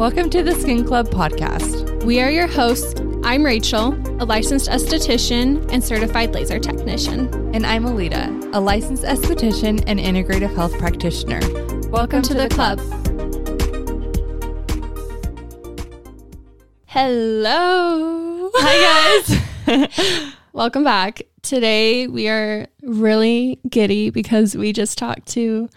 Welcome to the Skin Club podcast. We are your hosts. I'm Rachel, a licensed esthetician and certified laser technician. And I'm Alita, a licensed esthetician and integrative health practitioner. Welcome, Welcome to, to, the, the club. club. Hello. Hi, guys. Welcome back. Today we are really giddy because we just talked to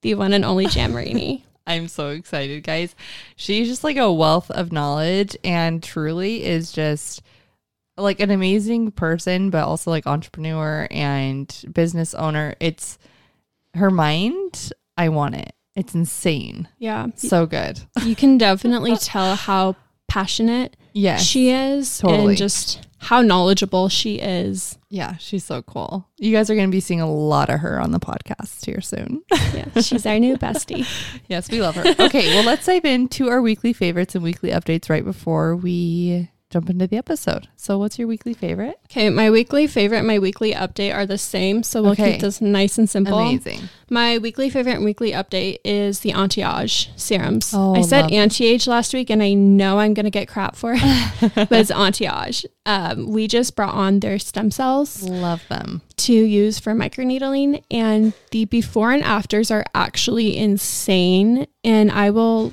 the one and only Jan Marini. I'm so excited, guys. She's just like a wealth of knowledge and truly is just like an amazing person, but also like entrepreneur and business owner. It's her mind. I want it. It's insane. Yeah. So good. You can definitely tell how passionate yes, she is totally. and just how knowledgeable she is. Yeah, she's so cool. You guys are going to be seeing a lot of her on the podcast here soon. yeah, she's our new bestie. yes, we love her. Okay, well, let's dive into our weekly favorites and weekly updates right before we jump into the episode. So, what's your weekly favorite? Okay, my weekly favorite and my weekly update are the same. So, we'll okay. keep this nice and simple. Amazing. My weekly favorite and weekly update is the anti age serums. Oh, I said anti age last week, and I know I'm going to get crap for it, but it's anti age. Um, we just brought on their stem cells. Love them. To use for microneedling, and the before and afters are actually insane. And I will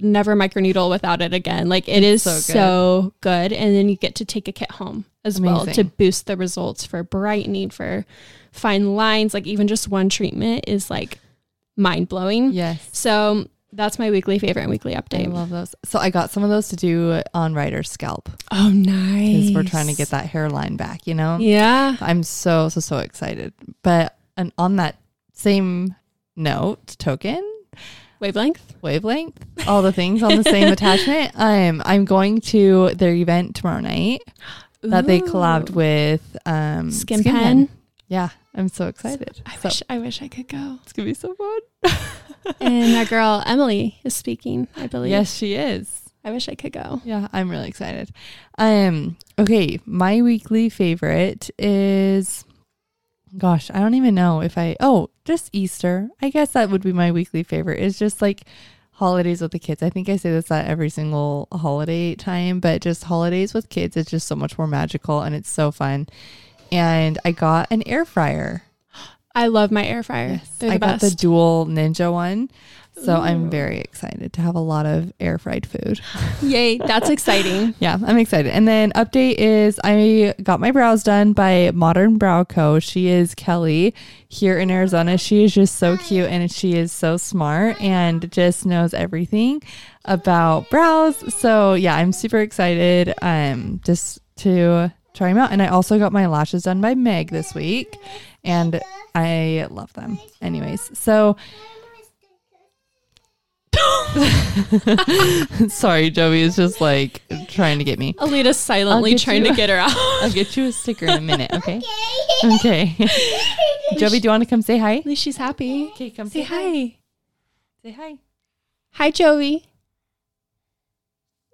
never microneedle without it again. Like it is so good. so good. And then you get to take a kit home as Amazing. well to boost the results for brightening, for fine lines. Like even just one treatment is like mind blowing. Yes. So that's my weekly favorite and weekly update. I love those. So I got some of those to do on Ryder's scalp. Oh, nice. Because we're trying to get that hairline back, you know? Yeah. I'm so, so, so excited. But and on that same note, token, wavelength? Wavelength. All the things on the same attachment. I'm i'm going to their event tomorrow night that they collabed with um skin, skin pen. pen. yeah i'm so excited. I so, wish i wish i could go. It's gonna be so fun. And that girl emily is speaking i believe. Yes she is. I wish I could go. Yeah, I'm really excited. Um, okay, my weekly favorite is gosh, I don't even know if I, oh, just Easter. I guess that would be my weekly favorite. It's just like holidays with the kids. I think I say this at every single holiday time, but just holidays with kids it's just so much more magical and it's so fun. And I got an air fryer. I love my air fryer. Yes, I got the dual ninja one. So. I'm very excited to have a lot of air fried food. Yay, that's exciting. yeah, I'm excited. And then update is I got my brows done by Modern Brow Co. She is Kelly here in Arizona. She is just so cute and she is so smart and just knows everything about brows. So yeah, I'm super excited um just to try them out. And I also got my lashes done by Meg this week and I love them. Anyways, so Sorry, Joey is just like trying to get me. Alita's silently trying you, to get her out. I'll get you a sticker in a minute, okay? Okay. Joey, do you want to come say hi? At least she's happy. Okay, come say, say hi. hi. Say hi. Hi, Joey.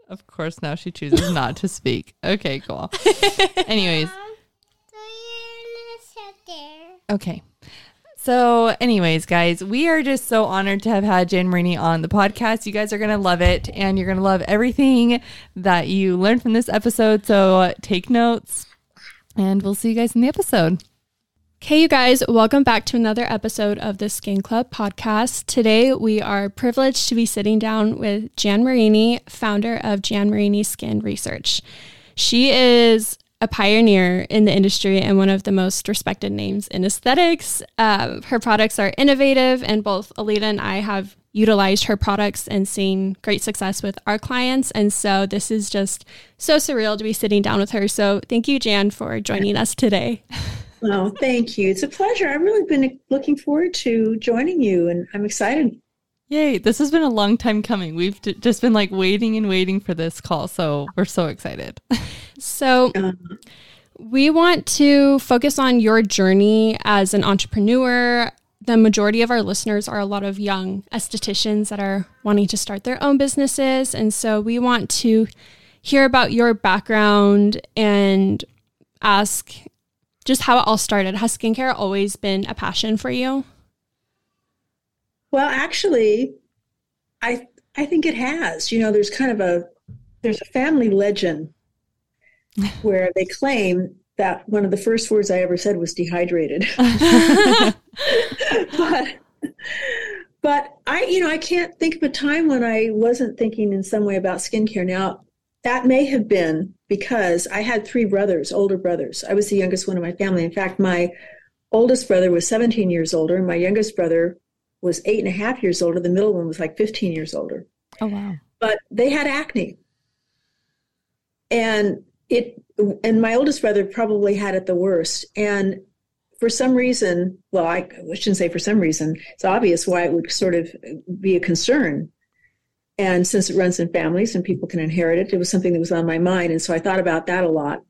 Of course, now she chooses not to speak. Okay, cool. Anyways. Um, okay. So, anyways, guys, we are just so honored to have had Jan Marini on the podcast. You guys are going to love it and you're going to love everything that you learned from this episode. So, uh, take notes and we'll see you guys in the episode. Hey, you guys, welcome back to another episode of the Skin Club podcast. Today, we are privileged to be sitting down with Jan Marini, founder of Jan Marini Skin Research. She is a pioneer in the industry and one of the most respected names in aesthetics. Uh, her products are innovative, and both Alita and I have utilized her products and seen great success with our clients. And so this is just so surreal to be sitting down with her. So thank you, Jan, for joining us today. Oh, thank you. It's a pleasure. I've really been looking forward to joining you, and I'm excited Yay, this has been a long time coming. We've d- just been like waiting and waiting for this call. So we're so excited. so we want to focus on your journey as an entrepreneur. The majority of our listeners are a lot of young estheticians that are wanting to start their own businesses. And so we want to hear about your background and ask just how it all started. Has skincare always been a passion for you? Well, actually, I I think it has. You know, there's kind of a there's a family legend where they claim that one of the first words I ever said was dehydrated. but but I you know, I can't think of a time when I wasn't thinking in some way about skincare. Now, that may have been because I had three brothers, older brothers. I was the youngest one in my family. In fact, my oldest brother was 17 years older, and my youngest brother was eight and a half years older. The middle one was like 15 years older. Oh, wow. But they had acne. And it, and my oldest brother probably had it the worst. And for some reason, well, I, I shouldn't say for some reason, it's obvious why it would sort of be a concern. And since it runs in families and people can inherit it, it was something that was on my mind. And so I thought about that a lot.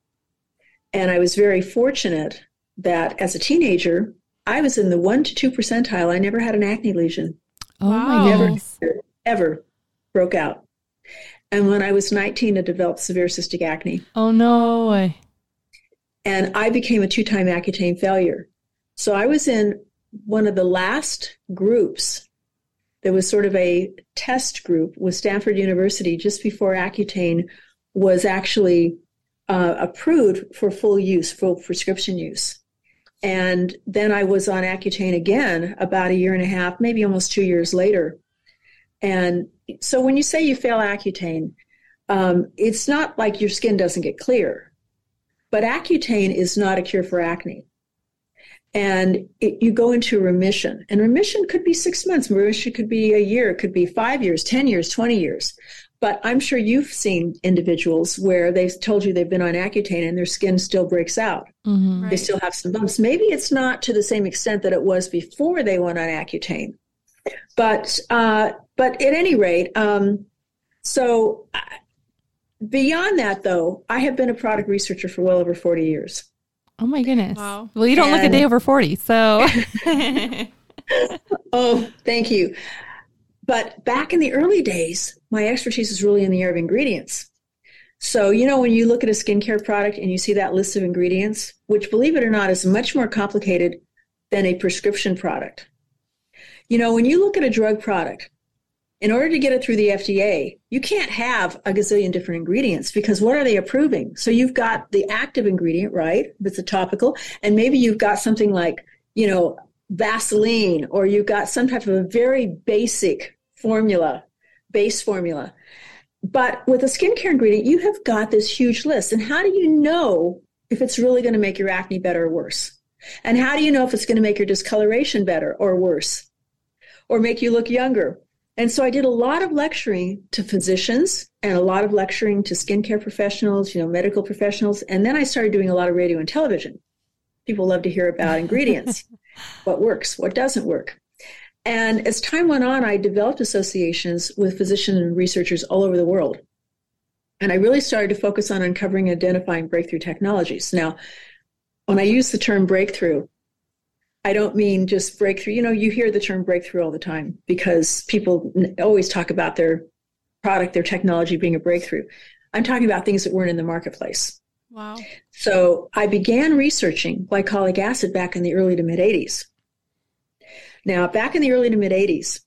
And I was very fortunate that as a teenager, I was in the one to two percentile. I never had an acne lesion. Oh, Wow. my Never, ever broke out. And when I was 19, I developed severe cystic acne. Oh, no way. and I became a two time Accutane failure. So I was in one of the last groups. There was sort of a test group with Stanford University just before Accutane was actually uh, approved for full use, full prescription use. And then I was on Accutane again about a year and a half, maybe almost two years later. And so when you say you fail Accutane, um, it's not like your skin doesn't get clear but Accutane is not a cure for acne. And it, you go into remission, and remission could be six months, remission could be a year, it could be five years, 10 years, 20 years. But I'm sure you've seen individuals where they've told you they've been on Accutane and their skin still breaks out. hmm They still have some bumps. Maybe it's not to the same extent that it was before they went on Accutane. But, uh, but at any rate, um, so uh, beyond that, though, I have been a product researcher for well over 40 years. Oh, my goodness. Wow. Well, you don't look a day over 40. So, Oh, thank you. But back in the early days, my expertise is really in the area of ingredients. So, you know, when you look at a skincare product and you see that list of ingredients, which believe it or not is much more complicated than a prescription product. You know, when you look at a drug product, in order to get it through the FDA, you can't have a gazillion different ingredients because what are they approving? So you've got the active ingredient, right? It's a topical, and maybe you've got something like, you know, Vaseline, or you've got some type of a very basic formula, base formula. But with a skincare ingredient, you have got this huge list. And how do you know if it's really going to make your acne better or worse? And how do you know if it's going to make your discoloration better or worse? Or make you look younger? And so I did a lot of lecturing to physicians and a lot of lecturing to skincare professionals, you know, medical professionals. And then I started doing a lot of radio and television. People love to hear about ingredients, what works, what doesn't work. And as time went on, I developed associations with physicians and researchers all over the world. And I really started to focus on uncovering and identifying breakthrough technologies. Now, when I use the term breakthrough, I don't mean just breakthrough. You know, you hear the term breakthrough all the time because people always talk about their product, their technology being a breakthrough. I'm talking about things that weren't in the marketplace. Wow. So I began researching glycolic acid back in the early to mid 80s. Now, back in the early to mid 80s,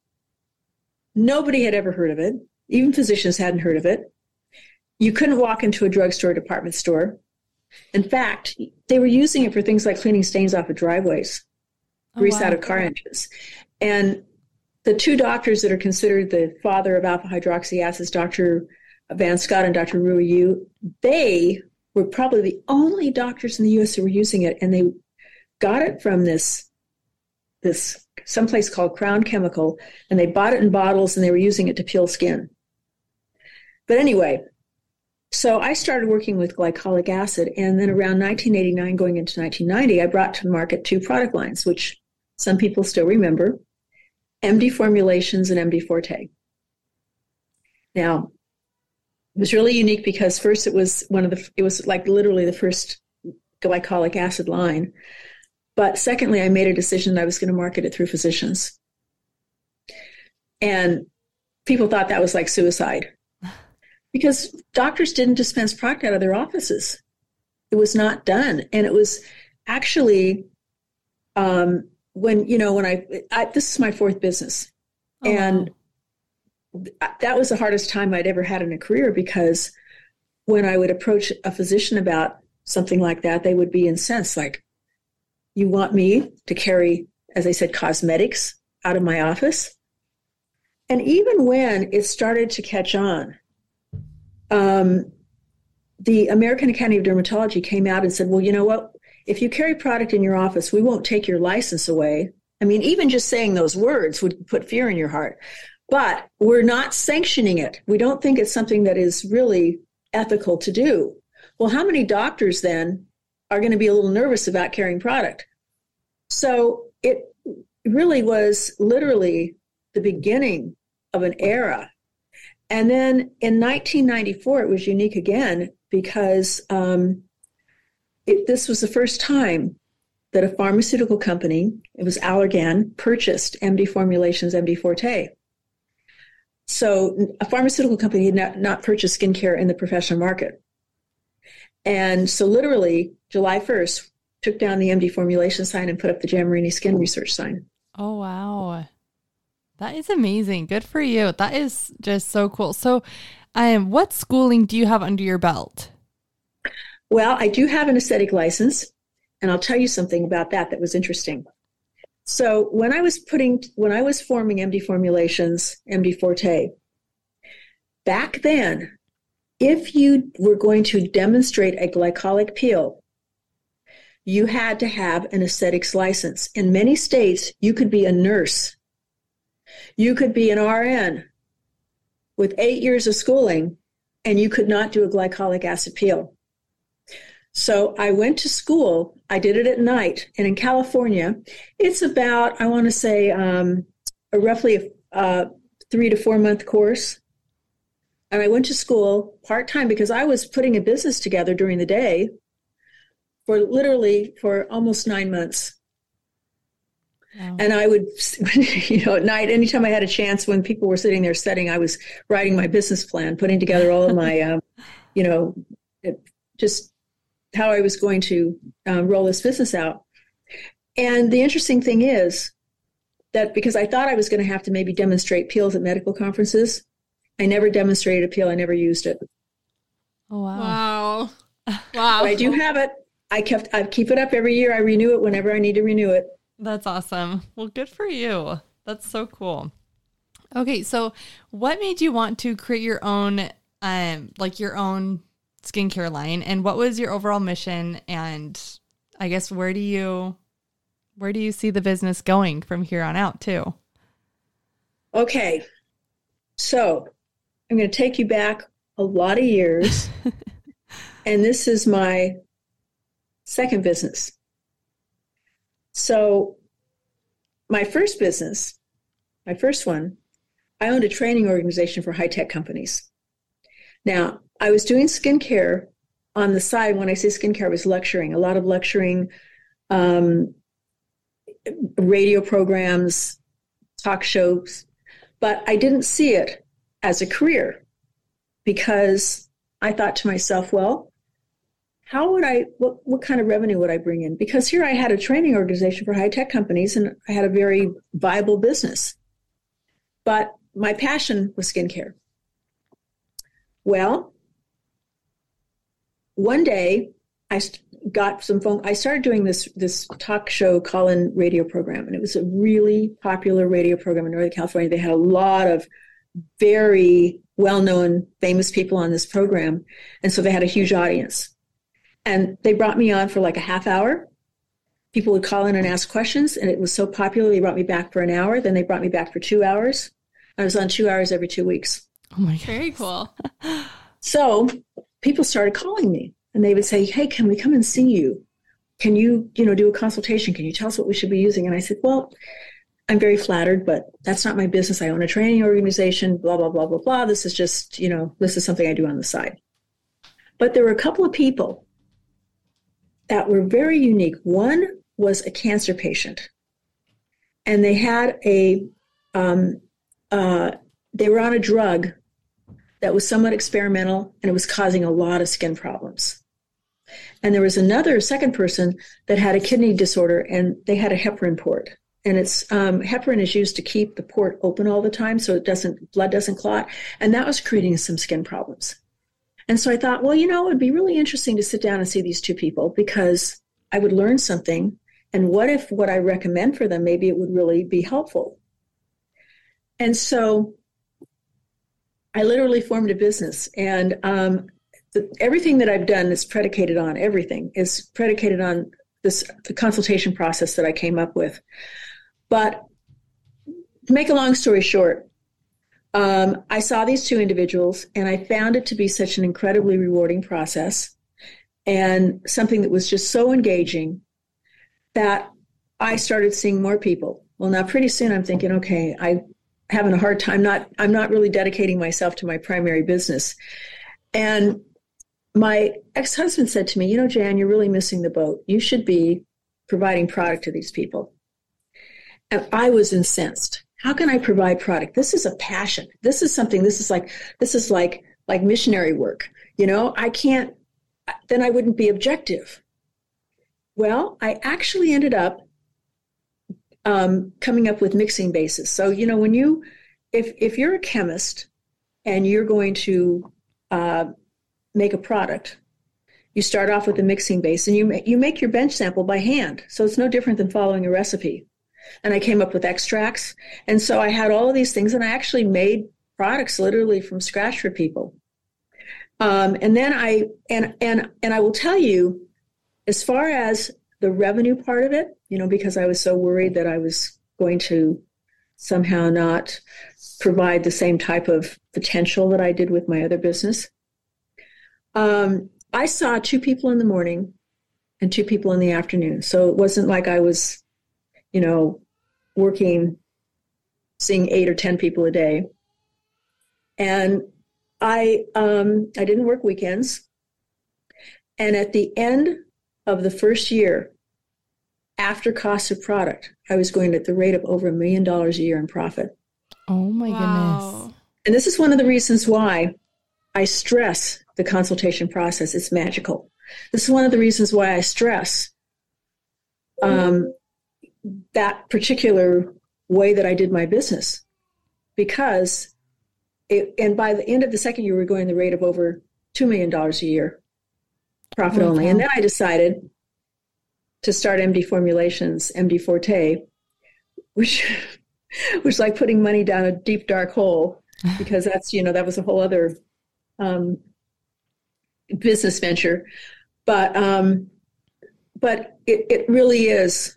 nobody had ever heard of it. Even physicians hadn't heard of it. You couldn't walk into a drugstore, department store. In fact, they were using it for things like cleaning stains off of driveways, Oh, grease wow. out of car engines. And the two doctors that are considered the father of alpha hydroxy acids, Dr. Van Scott and Dr. Ruey Yu, they were probably the only doctors in the US who were using it, and they got it from this this someplace called Crown Chemical, and they bought it in bottles and they were using it to peel skin. But anyway, so I started working with glycolic acid, and then around 1989, going into 1990, I brought to market two product lines, which some people still remember: MD Formulations and MD Forte. Now, it was really unique because first it was one of the it was like literally the first glycolic acid line but secondly i made a decision that i was going to market it through physicians and people thought that was like suicide because doctors didn't dispense product out of their offices it was not done and it was actually um, when you know when I, I this is my fourth business Oh, and wow. that was the hardest time I'd ever had in a career because when I would approach a physician about something like that, they would be incensed. Like, you want me to carry, as I said, cosmetics out of my office? And even when it started to catch on, um, the American Academy of Dermatology came out and said, well, you know what? If you carry product in your office, we won't take your license away. I mean, even just saying those words would put fear in your heart. But we're not sanctioning it. We don't think it's something that is really ethical to do. Well, how many doctors then are going to be a little nervous about carrying product? So it really was literally the beginning of an era. And then in 1994, it was unique again because um, it, this was the first time that a pharmaceutical company, it was Allergan, purchased MD Formulations MD Forte. So a pharmaceutical company had not, not purchased skincare in the professional market. And so literally July 1st, took down the MD formulation sign and put up the Jan Marini skin research sign. Oh, wow. That is amazing. Good for you. That is just so cool. So, um, what schooling do you have under your belt? Well, I do have an aesthetic license, and I'll tell you something about that that was interesting. So when I was putting, when I was forming MD formulations, MD Forte, back then, if you were going to demonstrate a glycolic peel, you had to have an aesthetics license. In many states, you could be a nurse. You could be an RN with eight years of schooling, and you could not do a glycolic acid peel. So I went to school. I did it at night. And in California, it's about, I want to say, um, a roughly a three to four month course. And I went to school part time because I was putting a business together during the day for literally for almost nine months. Wow. And I would, you know, at night, anytime I had a chance when people were sitting there studying, I was writing my business plan, putting together all of my, um, you know, it, just how I was going to um, roll this business out. And the interesting thing is that because I thought I was going to have to maybe demonstrate peels at medical conferences, I never demonstrated a peel. I never used it. Oh, wow. Wow. Wow. But I do have it. I kept, I keep it up every year. I renew it whenever I need to renew it. That's awesome. Well, good for you. That's so cool. Okay, so what made you want to create your own, um, like your own skincare line and what was your overall mission and I guess where do you where do you see the business going from here on out too? Okay. So, I'm going to take you back a lot of years. and this is my second business. So, my first business, my first one, I owned a training organization for high tech companies. Now, I was doing skincare on the side. When I say skincare, I was lecturing, a lot of lecturing, um, radio programs, talk shows, but I didn't see it as a career because I thought to myself, well, how would I, what, what kind of revenue would I bring in? Because here I had a training organization for high tech companies and I had a very viable business. But my passion was skincare. Well, one day I got some phone. I started doing this this talk show call-in radio program, and it was a really popular radio program in Northern California. They had a lot of very well-known, famous people on this program, and so they had a huge audience. And they brought me on for like a half hour. People would call in and ask questions, and it was so popular. They brought me back for an hour. Then they brought me back for two hours. I was on two hours every two weeks. Oh my god! Very cool. so people started calling me and they would say, Hey, can we come and see you? Can you, you know, do a consultation? Can you tell us what we should be using? And I said, Well, I'm very flattered, but that's not my business. I own a training organization, blah, blah, blah, blah, blah. This is just, you know, this is something I do on the side. But there were a couple of people that were very unique. One was a cancer patient, and they had a, um, uh, they were on a drug that was somewhat experimental and it was causing a lot of skin problems. And there was another second person that had a kidney disorder and they had a heparin port. and it's um, heparin is used to keep the port open all the time so it doesn't blood doesn't clot, and that was creating some skin problems. And so I thought, well, you know, it would be really interesting to sit down and see these two people because I would learn something. And what if what I recommend for them, maybe it would really be helpful? And so I literally formed a business. And um, the, everything that I've done is predicated on everything is predicated on this the consultation process that I came up with. But to make a long story short, um, I saw these two individuals and I found it to be such an incredibly rewarding process and something that was just so engaging that I started seeing more people. Well, now pretty soon I'm thinking, okay, I'm having a hard time not I'm not really dedicating myself to my primary business. And my ex-husband said to me, "You know, Jan, you're really missing the boat. You should be providing product to these people." And I was incensed. How can I provide product? This is a passion. This is something this is like this is like like missionary work. You know, I can't then I wouldn't be objective. Well, I actually ended up um, coming up with mixing bases. So, you know, when you, if, if you're a chemist and you're going to uh, make a product, you start off with a mixing base and you, ma- you make your bench sample by hand. So it's no different than following a recipe. And I came up with extracts. And so I had all of these things and I actually made products literally from scratch for people. Um, and then I, and, and, and I will tell you, as far as the revenue part of it, you know, because I was so worried that I was going to somehow not provide the same type of potential that I did with my other business. Um, I saw two people in the morning and two people in the afternoon. So it wasn't like I was, you know, working, seeing eight or 10 people a day. And I, um, I didn't work weekends. And at the end of the first year, after cost of product, I was going at the rate of over a million dollars a year in profit. Oh my wow. goodness. And this is one of the reasons why I stress the consultation process. It's magical. This is one of the reasons why I stress um, that particular way that I did my business. Because, it, and by the end of the second year, we were going the rate of over $2 million a year profit only. And then I decided to start MD Formulations, MD Forte, which was like putting money down a deep dark hole because that's you know that was a whole other um, business venture, but um, but it, it really is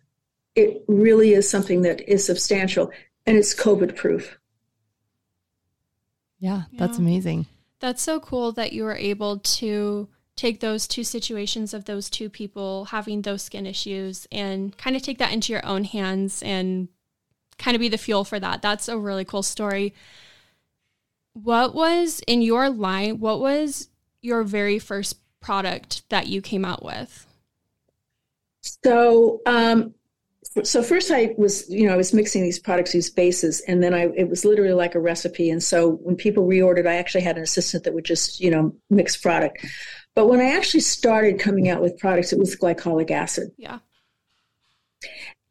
it really is something that is substantial and it's COVID proof. Yeah, that's yeah. amazing. That's so cool that you were able to take those two situations of those two people having those skin issues and kind of take that into your own hands and kind of be the fuel for that. That's a really cool story. What was in your line? What was your very first product that you came out with? So, um, so first I was, you know, I was mixing these products, these bases, and then I, it was literally like a recipe. And so when people reordered, I actually had an assistant that would just, you know, mix product. But when I actually started coming out with products, it was glycolic acid. Yeah.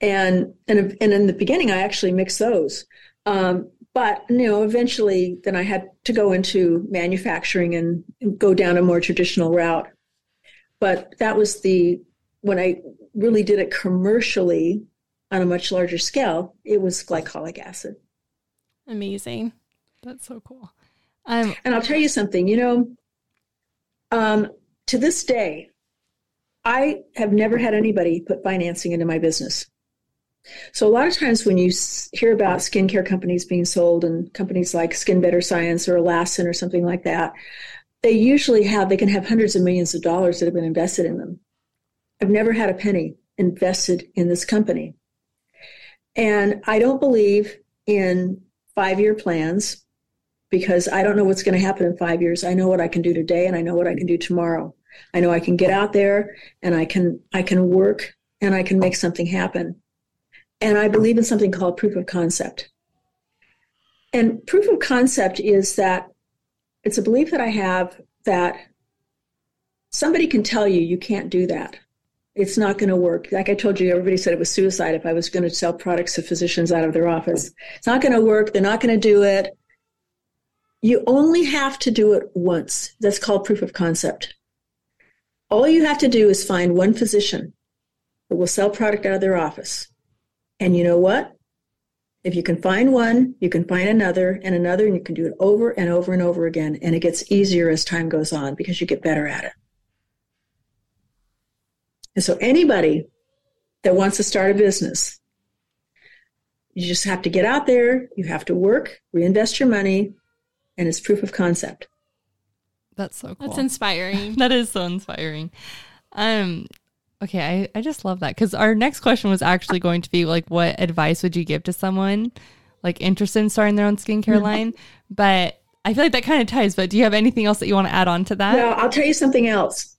And and and in the beginning, I actually mixed those. Um, but you know, eventually, then I had to go into manufacturing and go down a more traditional route. But that was the when I really did it commercially on a much larger scale. It was glycolic acid. Amazing. That's so cool. Um, and I'll tell you something. You know, um, to this day, I have never had anybody put financing into my business. So a lot of times when you hear about skincare companies being sold and companies like Skin Better Science or Alastin or something like that, they usually have they can have hundreds of millions of dollars that have been invested in them. I've never had a penny invested in this company. And I don't believe in five-year plans because I don't know what's going to happen in five years. I know what I can do today and I know what I can do tomorrow. I know I can get out there and I can I can work and I can make something happen. And I believe in something called proof of concept. And proof of concept is that it's a belief that I have that somebody can tell you you can't do that. It's not going to work. Like I told you, everybody said it was suicide if I was going to sell products to physicians out of their office. It's not going to work. They're not going to do it. You only have to do it once. That's called proof of concept. All you have to do is find one physician that will sell product out of their office. And you know what? If you can find one, you can find another and another, and you can do it over and over and over again. And it gets easier as time goes on because you get better at it. And so, anybody that wants to start a business, you just have to get out there, you have to work, reinvest your money, and it's proof of concept. That's so cool. That's inspiring. that is so inspiring. Um, okay, I, I just love that because our next question was actually going to be like, what advice would you give to someone like interested in starting their own skincare mm-hmm. line? But I feel like that kind of ties. But do you have anything else that you want to add on to that? Well, I'll tell you something else.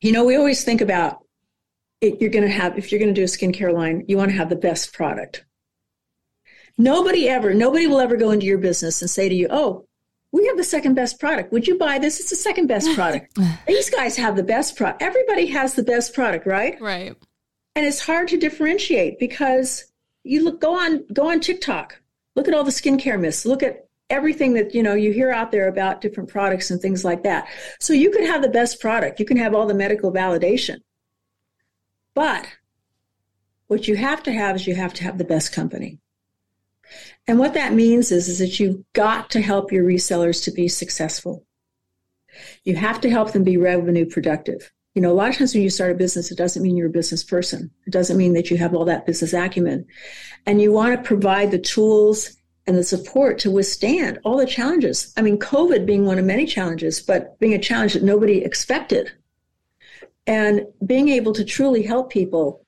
You know, we always think about it, you're going to have if you're going to do a skincare line, you want to have the best product. Nobody ever, nobody will ever go into your business and say to you, "Oh, we have the second best product. Would you buy this? It's the second best product. These guys have the best product. Everybody has the best product, right? Right. And it's hard to differentiate because you look go on go on TikTok. Look at all the skincare myths. Look at everything that you know you hear out there about different products and things like that. So you could have the best product. You can have all the medical validation. But what you have to have is you have to have the best company. And what that means is, is that you've got to help your resellers to be successful. You have to help them be revenue productive. You know, a lot of times when you start a business, it doesn't mean you're a business person. It doesn't mean that you have all that business acumen. And you want to provide the tools and the support to withstand all the challenges. I mean, COVID being one of many challenges, but being a challenge that nobody expected. And being able to truly help people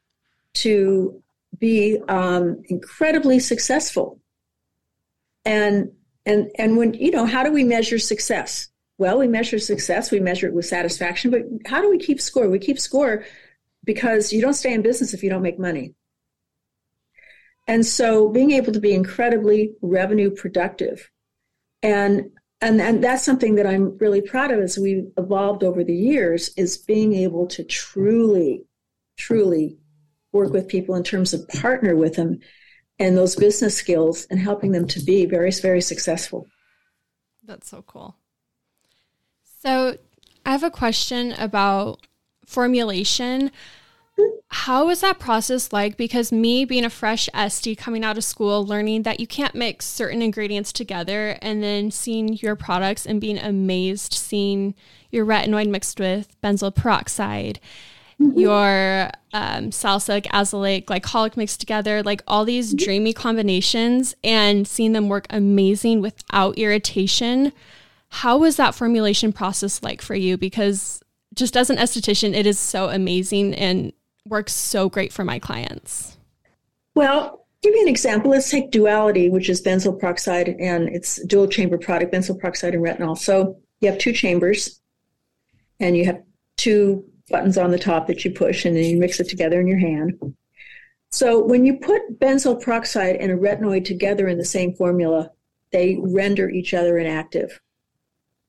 to be um, incredibly successful and and and when you know, how do we measure success? Well, we measure success, we measure it with satisfaction, but how do we keep score? We keep score because you don't stay in business if you don't make money. And so being able to be incredibly revenue productive and and and that's something that I'm really proud of as we've evolved over the years is being able to truly, truly work with people in terms of partner with them and those business skills and helping them to be very, very successful. That's so cool. So, I have a question about formulation. How was that process like? Because me being a fresh SD coming out of school, learning that you can't mix certain ingredients together, and then seeing your products and being amazed, seeing your retinoid mixed with benzoyl peroxide mm-hmm. your um, salicylic, azelaic, glycolic mixed together, like all these mm-hmm. dreamy combinations and seeing them work amazing without irritation. How was that formulation process like for you? Because just as an esthetician, it is so amazing and works so great for my clients. Well, give you an example. Let's take duality, which is benzoyl peroxide and it's dual chamber product, benzoyl peroxide and retinol. So you have two chambers and you have two buttons on the top that you push and then you mix it together in your hand. So when you put benzoyl peroxide and a retinoid together in the same formula, they render each other inactive.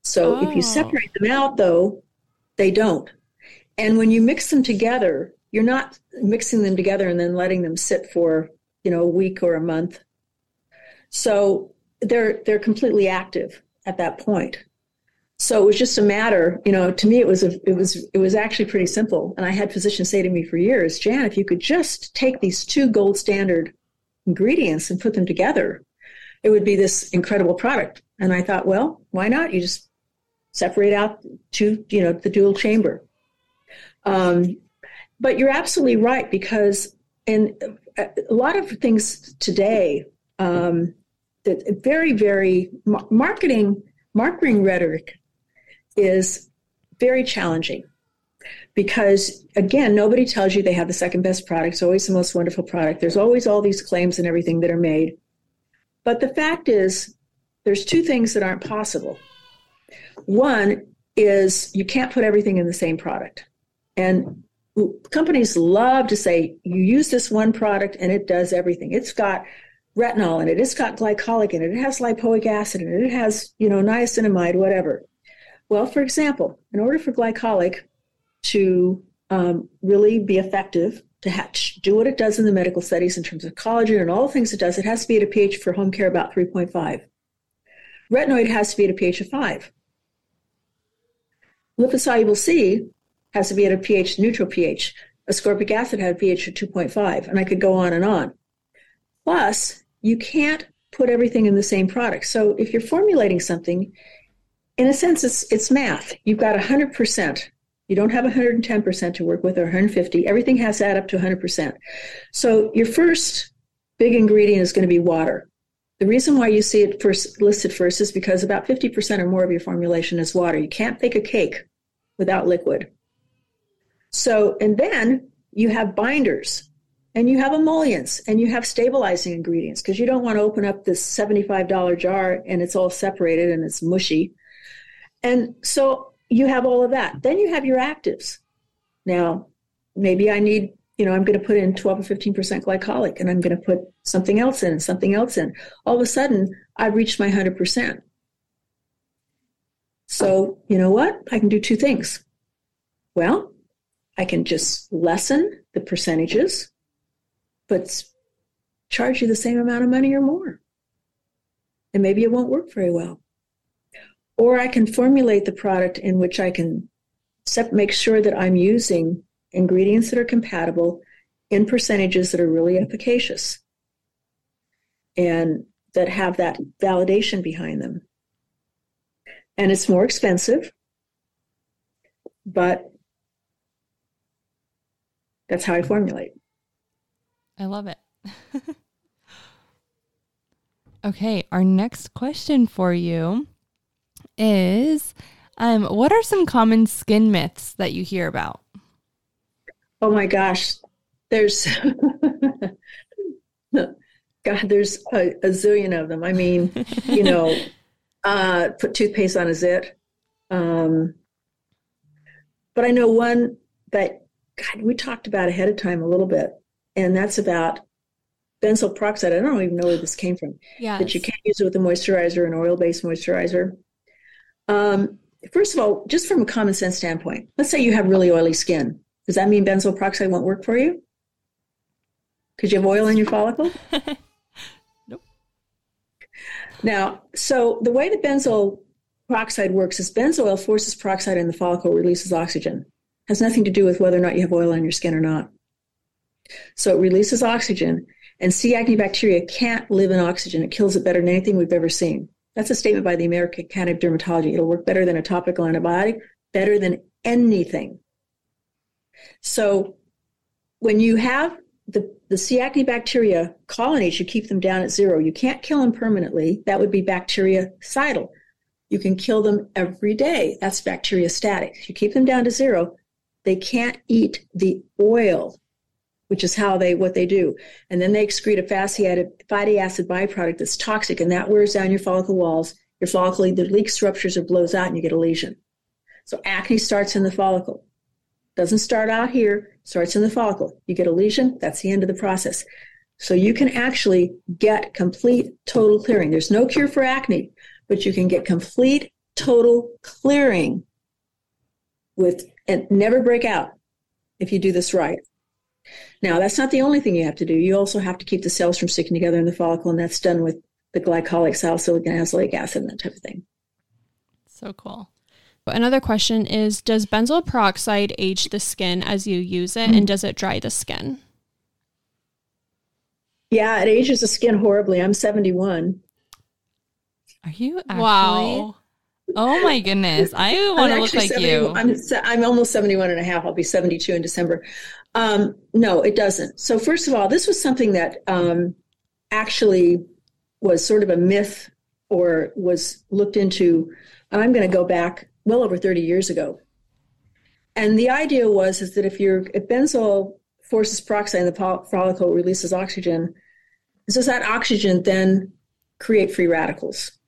So oh. if you oh. separate them out, though, they don't. And when you mix them together, you're not mixing them together and then letting them sit for you know a week or a month. So they're they're completely active at that point. So it was just a matter, you know, to me it was a, it was it was actually pretty simple. And I had physicians say to me for years, Jan, if you could just take these two gold standard ingredients and put them together, it would be this incredible product. And I thought, well, why not? You just separate out two, you know, the dual chamber. Um, but you're absolutely right because in a lot of things today, um, that very, very marketing marketing rhetoric is very challenging. Because again nobody tells you they have the second best product. It's always the most wonderful product. There's always all these claims and everything that are made. But the fact is there's two things that aren't possible. One is you can't put everything in the same product. And companies love to say you use this one product and it does everything it's got retinol in it it's got glycolic in it it has lipoic acid in it it has you know niacinamide whatever well, for example, in order for glycolic to um, really be effective, to ha- do what it does in the medical studies in terms of collagen and all the things it does, it has to be at a pH for home care about 3.5. Retinoid has to be at a pH of 5. Liposoluble C has to be at a pH, neutral pH. Ascorbic acid had a pH of 2.5, and I could go on and on. Plus, you can't put everything in the same product. So if you're formulating something, in a sense, it's, it's math. You've got 100%. You don't have 110% to work with or 150. Everything has to add up to 100%. So your first big ingredient is going to be water. The reason why you see it first listed first is because about 50% or more of your formulation is water. You can't bake a cake without liquid. So, and then you have binders and you have emollients and you have stabilizing ingredients because you don't want to open up this $75 jar and it's all separated and it's mushy. And so you have all of that. Then you have your actives. Now, maybe I need, you know, I'm going to put in 12 or 15% glycolic and I'm going to put something else in something else in. All of a sudden, I've reached my 100%. So, you know what? I can do two things. Well, I can just lessen the percentages but charge you the same amount of money or more. And maybe it won't work very well. Or I can formulate the product in which I can make sure that I'm using ingredients that are compatible in percentages that are really efficacious and that have that validation behind them. And it's more expensive, but that's how I formulate. I love it. okay, our next question for you is um, what are some common skin myths that you hear about? Oh my gosh, there's God, there's a, a, zillion of them. I mean, you know, uh, put toothpaste on a zit. Um, but I know one that God, we talked about ahead of time a little bit and that's about benzoyl peroxide. I don't even know where this came from. Yeah, that you can't use it with a moisturizer, an oil-based moisturizer. Um, first of all, just from a common sense standpoint, let's say you have really oily skin. Does that mean benzoyl peroxide won't work for you? Because you have oil in your follicle? nope. Now, so the way that benzoyl peroxide works is benzoyl forces peroxide in the follicle, releases oxygen. Has nothing to do with whether or not you have oil on your skin or not. So it releases oxygen, and C. acne bacteria can't live in oxygen. It kills it better than anything we've ever seen. That's a statement by the American Academy of Dermatology. It'll work better than a topical antibiotic, better than anything. So when you have the, the C. acne bacteria colonies, you keep them down at zero. You can't kill them permanently. That would be bactericidal. You can kill them every day. That's bacteriostatic. You keep them down to zero. They can't eat the oil which is how they what they do. And then they excrete a fatty acid, fatty acid byproduct that's toxic, and that wears down your follicle walls. Your follicle either leaks, ruptures, or blows out, and you get a lesion. So acne starts in the follicle. Doesn't start out here, starts in the follicle. You get a lesion, that's the end of the process. So you can actually get complete total clearing. There's no cure for acne, but you can get complete total clearing with and never break out if you do this right. Now, that's not the only thing you have to do. You also have to keep the cells from sticking together in the follicle, and that's done with the glycolic salicylic and azelaic acid and that type of thing. So cool. Another question is Does benzoyl peroxide age the skin as you use it, mm-hmm. and does it dry the skin? Yeah, it ages the skin horribly. I'm 71. Are you actually? Wow. Oh my goodness. I want to look like 70, you. I'm, I'm almost 71 and a half. I'll be 72 in December. Um, no, it doesn't. So, first of all, this was something that um, actually was sort of a myth or was looked into. I'm going to go back well over 30 years ago. And the idea was is that if you're if benzoyl forces peroxide in the follicle releases oxygen, does that oxygen then create free radicals?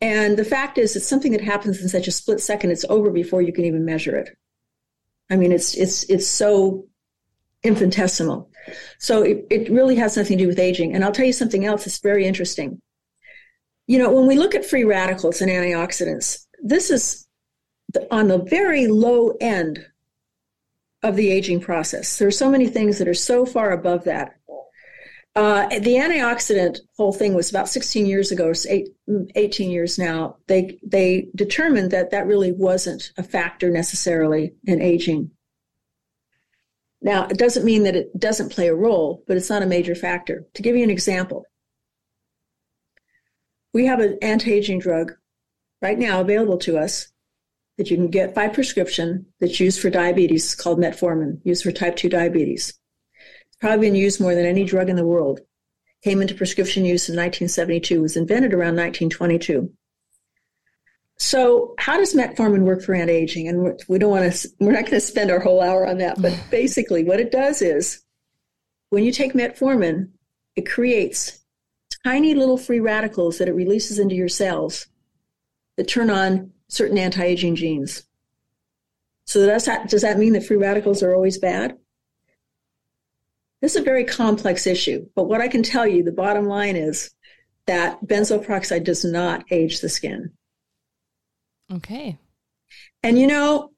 And the fact is, it's something that happens in such a split second, it's over before you can even measure it. I mean, it's it's it's so infinitesimal. So it, it really has nothing to do with aging. And I'll tell you something else that's very interesting. You know, when we look at free radicals and antioxidants, this is the, on the very low end of the aging process. There are so many things that are so far above that. Uh, the antioxidant whole thing was about 16 years ago, eight, 18 years now. They they determined that that really wasn't a factor necessarily in aging. Now, it doesn't mean that it doesn't play a role, but it's not a major factor. To give you an example, we have an anti-aging drug right now available to us that you can get by prescription that's used for diabetes. It's called metformin, used for type 2 diabetes. Probably been used more than any drug in the world. Came into prescription use in 1972, was invented around 1922. So, how does metformin work for anti-aging? And we don't want to. We're not going to spend our whole hour on that. But basically, what it does is, when you take metformin, it creates tiny little free radicals that it releases into your cells that turn on certain anti-aging genes. So does that, does that mean that free radicals are always bad? This is a very complex issue, but what I can tell you, the bottom line is that benzoyl peroxide does not age the skin. Okay. And you know,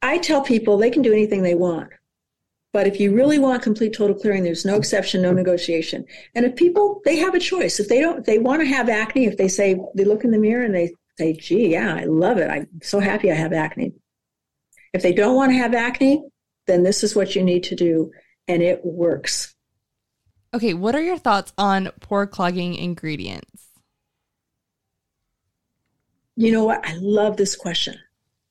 I tell people they can do anything they want. But if you really want complete total clearing, there's no exception, no negotiation. And if people, they have a choice. If they don't, they want to have acne, if they say, they look in the mirror and they say, gee, yeah, I love it. I'm so happy I have acne. If they don't want to have acne, then this is what you need to do. And it works. Okay. What are your thoughts on pore clogging ingredients? You know what? I love this question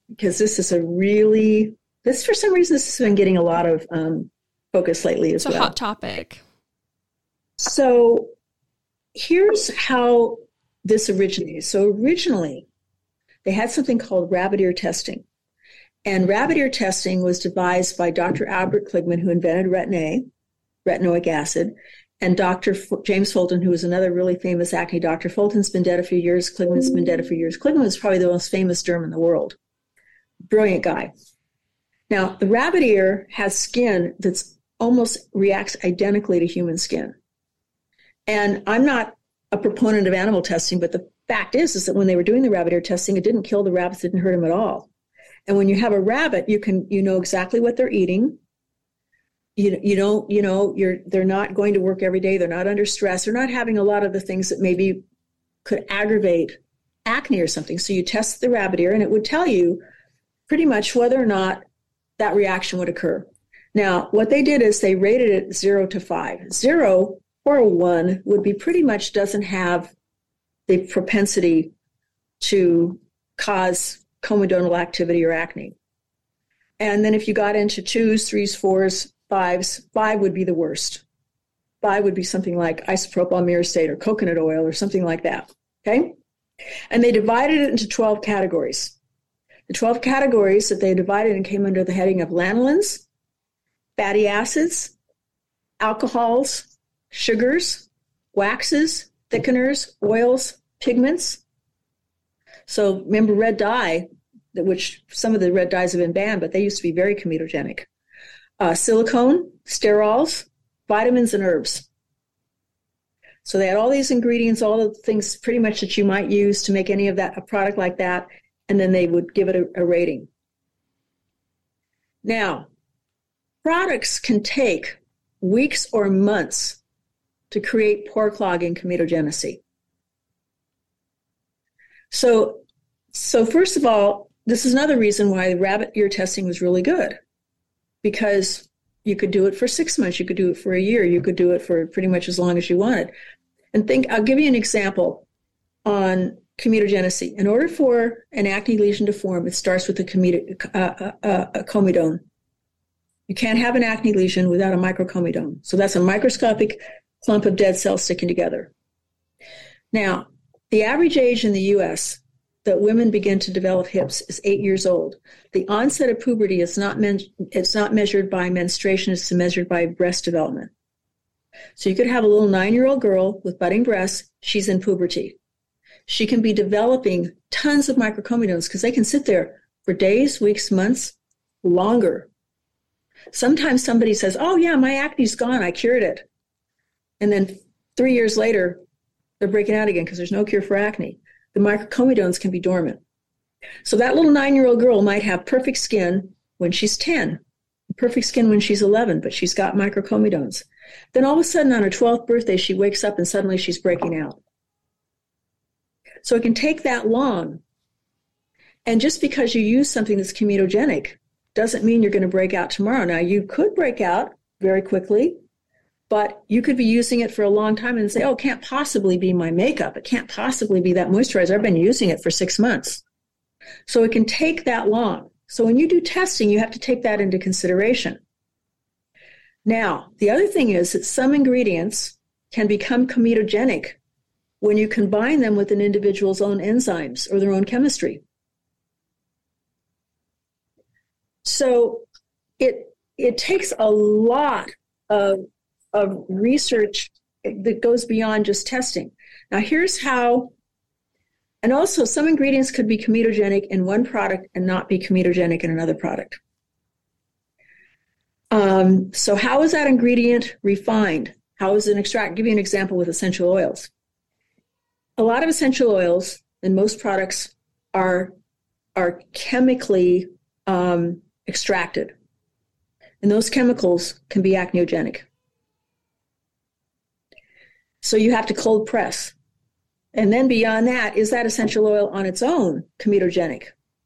because this is a really, this for some reason, this has been getting a lot of um, focus lately as it's well. a hot topic. So here's how this originated. So originally, they had something called rabbit ear testing. And rabbit ear testing was devised by Dr. Albert Kligman, who invented retin-A, retinoic acid, and Dr. F- James Fulton, who was another really famous acne doctor. Fulton's been dead a few years. Kligman's been dead a few years. Kligman was probably the most famous derm in the world. Brilliant guy. Now, the rabbit ear has skin that's almost reacts identically to human skin. And I'm not a proponent of animal testing, but the fact is, is that when they were doing the rabbit ear testing, it didn't kill the rabbits, it didn't hurt them at all. And when you have a rabbit, you can you know exactly what they're eating. You you don't you know you're they're not going to work every day. They're not under stress. They're not having a lot of the things that maybe could aggravate acne or something. So you test the rabbit ear, and it would tell you pretty much whether or not that reaction would occur. Now, what they did is they rated it zero to five. Zero or one would be pretty much doesn't have the propensity to cause comedonal activity or acne. And then if you got into twos, threes, fours, fives, five would be the worst. Five would be something like isopropyl myristate or coconut oil or something like that. Okay? And they divided it into 12 categories. The 12 categories that they divided and came under the heading of lanolins, fatty acids, alcohols, sugars, waxes, thickeners, oils, pigments. So remember red dye, which some of the red dyes have been banned, but they used to be very comedogenic. Uh, silicone, sterols, vitamins, and herbs. So they had all these ingredients, all the things pretty much that you might use to make any of that, a product like that, and then they would give it a, a rating. Now, products can take weeks or months to create pore clogging comedogenesis. So, so first of all, this is another reason why rabbit ear testing was really good, because you could do it for six months, you could do it for a year, you could do it for pretty much as long as you wanted. And think, I'll give you an example on comedogenesis. In order for an acne lesion to form, it starts with a, comedo, uh, uh, a comedone. You can't have an acne lesion without a microcomedone. So that's a microscopic clump of dead cells sticking together. Now, the average age in the US that women begin to develop hips is eight years old. The onset of puberty is not men- it's not measured by menstruation, it's measured by breast development. So you could have a little nine-year-old girl with budding breasts, she's in puberty. She can be developing tons of microcomedones because they can sit there for days, weeks, months, longer. Sometimes somebody says, Oh yeah, my acne's gone, I cured it. And then three years later, they're breaking out again because there's no cure for acne. The microcomedones can be dormant. So that little nine year old girl might have perfect skin when she's 10. perfect skin when she's 11, but she's got microcomedones. Then all of a sudden on her 12th birthday, she wakes up and suddenly she's breaking out. So it can take that long. And just because you use something that's comedogenic doesn't mean you're going to break out tomorrow. Now, you could break out very quickly, but you could be using it for a long time and say, oh, it can't possibly be my makeup. It can't possibly be that moisturizer. I've been using it for six months. So it can take that long. So when you do testing, you have to take that into consideration. Now, the other thing is that some ingredients can become comedogenic when you combine them with an individual's own enzymes or their own chemistry. So it it takes a lot of of research that goes beyond just testing. Now here's how and also some ingredients could be comedogenic in one product and not be comedogenic in another product. Um, so how is that ingredient refined? How is an extract? Give you an example with essential oils. A lot of essential oils in most products are are chemically um, extracted. And those chemicals can be acneogenic. So you have to cold press. And then beyond that, is that essential oil on its own comedogenic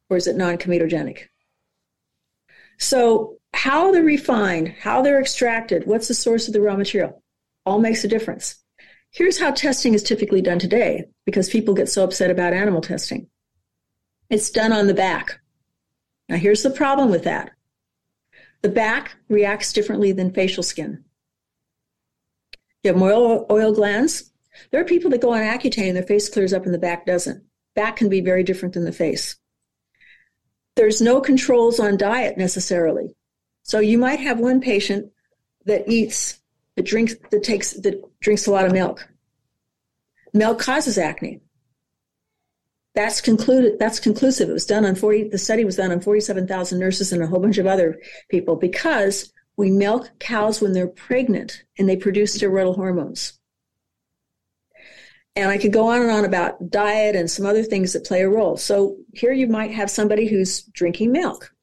or is it non comedogenic? So, how they're refined, how they're extracted, what's the source of the raw material, all makes a difference. Here's how testing is typically done today because people get so upset about animal testing it's done on the back. Now, here's the problem with that the back reacts differently than facial skin. You have oil, oil glands. There are people that go on Accutane and their face clears up and the back doesn't. Back can be very different than the face. There's no controls on diet necessarily. So you might have one patient that eats, that drinks, that takes, that drinks a lot of milk. Milk causes acne. That's concluded. That's conclusive. It was done on 40. The study was done on 47,000 nurses and a whole bunch of other people because we milk cows when they're pregnant and they produce steroidal hormones. And I could go on and on about diet and some other things that play a role. So here you might have somebody who's drinking milk,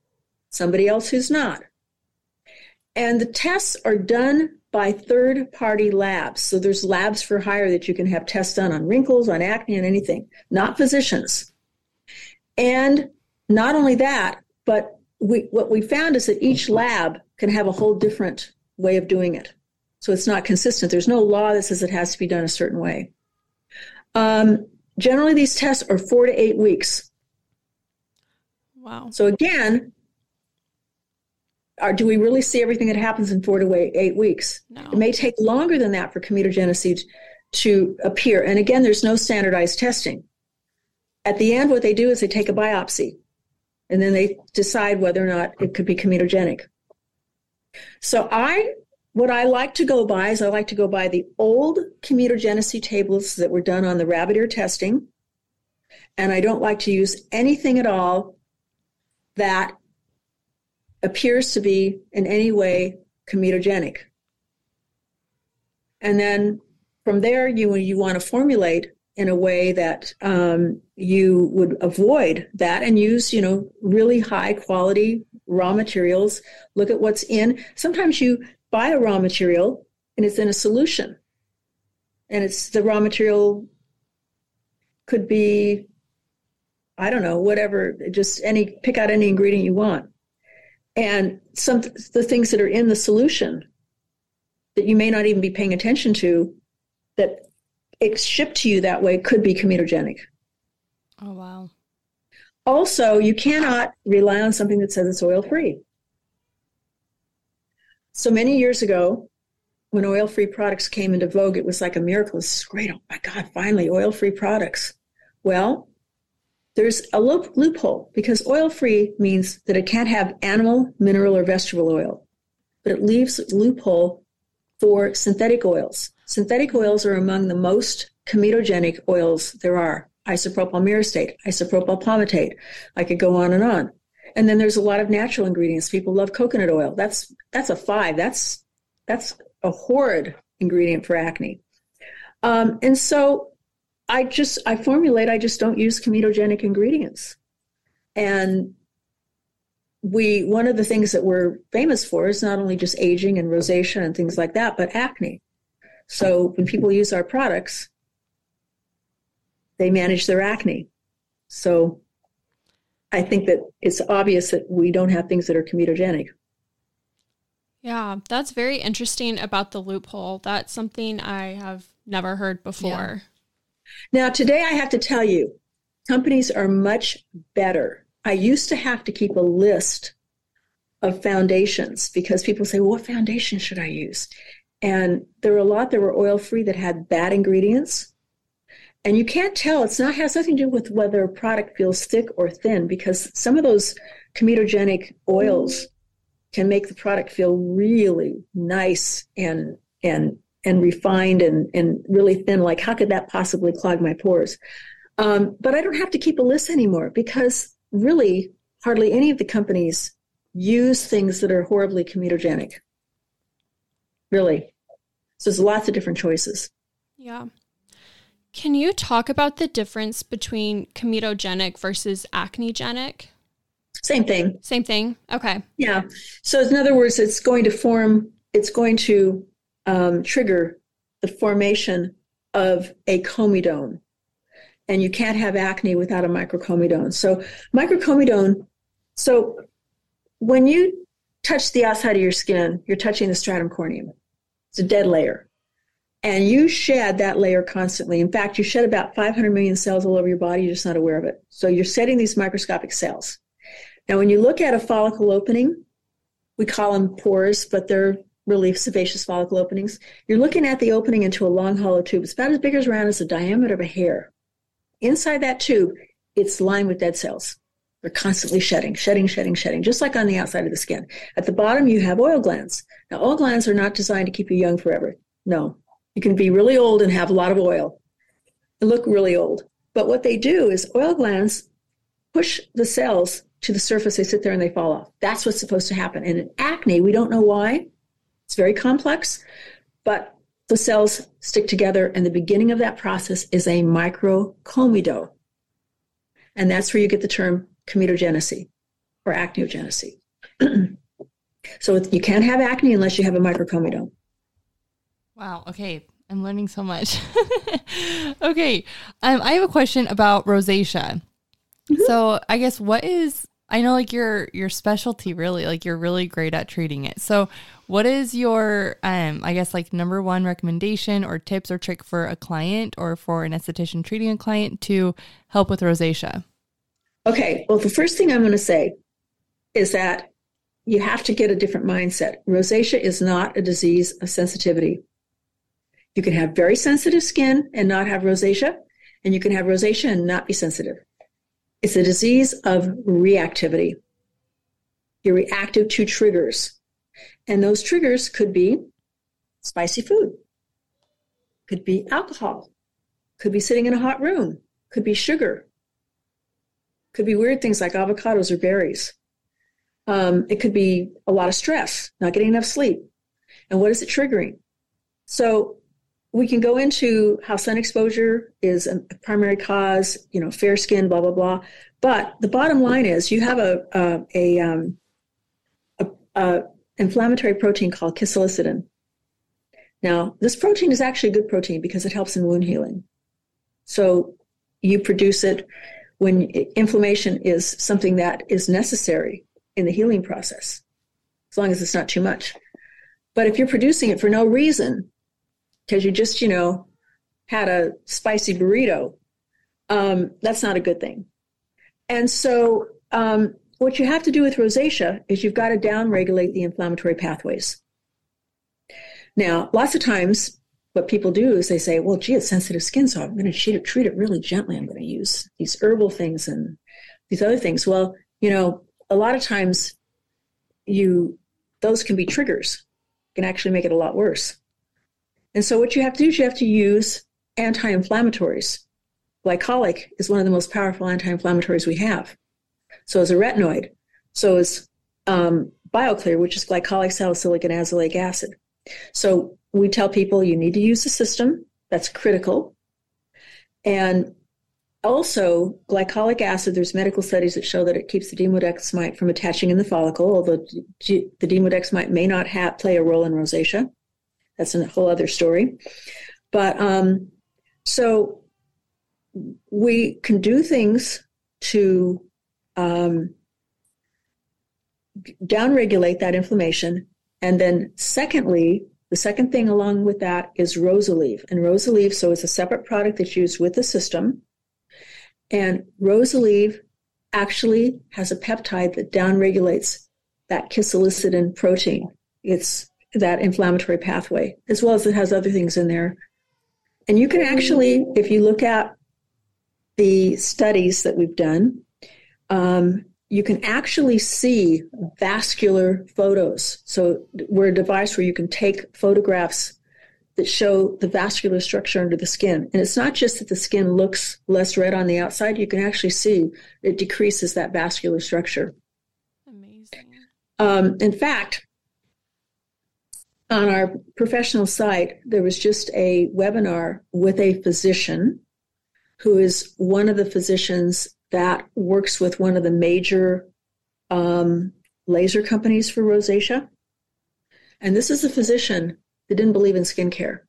somebody else who's not. And the tests are done by third party labs. So there's labs for hire that you can have tests done on wrinkles, on acne, and anything, not physicians. And not only that, but we, what we found is that each lab can have a whole different way of doing it. So it's not consistent. There's no law that says it has to be done a certain way. Um, generally, these tests are four to eight weeks. Wow. So again, are, do we really see everything that happens in four to eight, eight weeks? No. It may take longer than that for comedogenicity to appear. And again, there's no standardized testing. At the end, what they do is they take a biopsy and then they decide whether or not it could be comedogenic. So I, what I like to go by is I like to go by the old comedogenicity tables that were done on the rabbit ear testing. And I don't like to use anything at all that appears to be in any way comedogenic. And then from there, you you want to formulate in a way that um, you would avoid that and use you know really high quality raw materials. Look at what's in. Sometimes you buy a raw material and it's in a solution, and it's the raw material could be I don't know whatever just any pick out any ingredient you want and some the things that are in the solution that you may not even be paying attention to that it's shipped to you that way could be comedogenic. Oh wow. Also, you cannot rely on something that says it's oil free. So many years ago, when oil free products came into vogue, it was like a miracle. It's great. Oh my God, finally, oil free products. Well, there's a loophole because oil free means that it can't have animal, mineral, or vegetable oil, but it leaves a loophole for synthetic oils. Synthetic oils are among the most comedogenic oils there are. Isopropyl myristate, isopropyl palmitate. I could go on and on. And then there's a lot of natural ingredients. People love coconut oil. That's that's a five. That's that's a horrid ingredient for acne. Um, and so I just I formulate. I just don't use comedogenic ingredients, and we one of the things that we're famous for is not only just aging and rosacea and things like that, but acne. So when people use our products, they manage their acne. So I think that it's obvious that we don't have things that are comedogenic. Yeah, that's very interesting about the loophole. That's something I have never heard before. Yeah. Now, today I have to tell you, companies are much better. I used to have to keep a list of foundations because people say, well, what foundation should I use? And there were a lot that were oil free that had bad ingredients. And you can't tell, it's not has nothing to do with whether a product feels thick or thin, because some of those comedogenic oils can make the product feel really nice and and and refined and, and really thin. Like, how could that possibly clog my pores? Um, but I don't have to keep a list anymore because really hardly any of the companies use things that are horribly comedogenic. Really. So there's lots of different choices. Yeah. Can you talk about the difference between comedogenic versus acnegenic? Same thing. Same thing. Okay. Yeah. So in other words, it's going to form, it's going to um, trigger the formation of a comedone. And you can't have acne without a microcomedone. So microcomedone, so when you touch the outside of your skin, you're touching the stratum corneum. It's a dead layer. And you shed that layer constantly. In fact, you shed about 500 million cells all over your body. You're just not aware of it. So you're shedding these microscopic cells. Now, when you look at a follicle opening, we call them pores, but they're really sebaceous follicle openings. You're looking at the opening into a long hollow tube. It's about as big as around as the diameter of a hair. Inside that tube, it's lined with dead cells. They're constantly shedding, shedding, shedding, shedding, just like on the outside of the skin. At the bottom, you have oil glands. Now, oil glands are not designed to keep you young forever. No, you can be really old and have a lot of oil and look really old. But what they do is oil glands push the cells to the surface, they sit there and they fall off. That's what's supposed to happen. And in acne, we don't know why. It's very complex, but the cells stick together, and the beginning of that process is a microcomedo. And that's where you get the term comedogenesis or acneogenesis. so you can't have acne unless you have a microcomedone. Wow. Okay. I'm learning so much. okay. Um, I have a question about rosacea. Mm-hmm. So I guess what is I know like your your specialty really like you're really great at treating it. So what is your um I guess like number one recommendation or tips or trick for a client or for an esthetician treating a client to help with rosacea? Okay, well the first thing I'm going to say is that you have to get a different mindset. Rosacea is not a disease of sensitivity. You can have very sensitive skin and not have rosacea, and you can have rosacea and not be sensitive. It's a disease of reactivity. You're reactive to triggers. And those triggers could be spicy food, could be alcohol, could be sitting in a hot room, could be sugar, could be weird things like avocados or berries. Um, it could be a lot of stress, not getting enough sleep. And what is it triggering? So we can go into how sun exposure is a primary cause, you know, fair skin, blah blah blah. But the bottom line is, you have a a, a, um, a, a inflammatory protein called cathelicidin. Now, this protein is actually a good protein because it helps in wound healing. So you produce it when inflammation is something that is necessary in the healing process, as long as it's not too much. But if you're producing it for no reason, because you just, you know, had a spicy burrito, um, that's not a good thing. And so, um, what you have to do with rosacea is you've got to downregulate the inflammatory pathways. Now, lots of times, what people do is they say, well, gee, it's sensitive skin, so I'm going to treat it, treat it really gently. I'm going to use these herbal things and these other things. Well, you know, a lot of times you those can be triggers, can actually make it a lot worse. And so what you have to do is you have to use anti-inflammatories. Glycolic is one of the most powerful anti-inflammatories we have. So is a retinoid. So is um, BioClear, which is glycolic, salicylic, and azelaic acid. So we tell people you need to use the system. That's critical. And also, glycolic acid, there's medical studies that show that it keeps the Demodex mite from attaching in the follicle, although the Demodex mite may not have, play a role in rosacea. That's a whole other story. But um, so we can do things to um, downregulate that inflammation. And then, secondly, the second thing along with that is Rosalieve. And Rosalieve, so it's a separate product that's used with the system. And Rosalieve actually has a peptide that downregulates that cathelicidin protein. It's that inflammatory pathway, as well as it has other things in there. And you can actually, if you look at the studies that we've done, um, you can actually see vascular photos. So we're a device where you can take photographs that show the vascular structure under the skin. And it's not just that the skin looks less red on the outside, you can actually see it decreases that vascular structure. Amazing. Um, in fact, on our professional site, there was just a webinar with a physician who is one of the physicians that works with one of the major um, laser companies for rosacea. And this is a physician that didn't believe in skincare.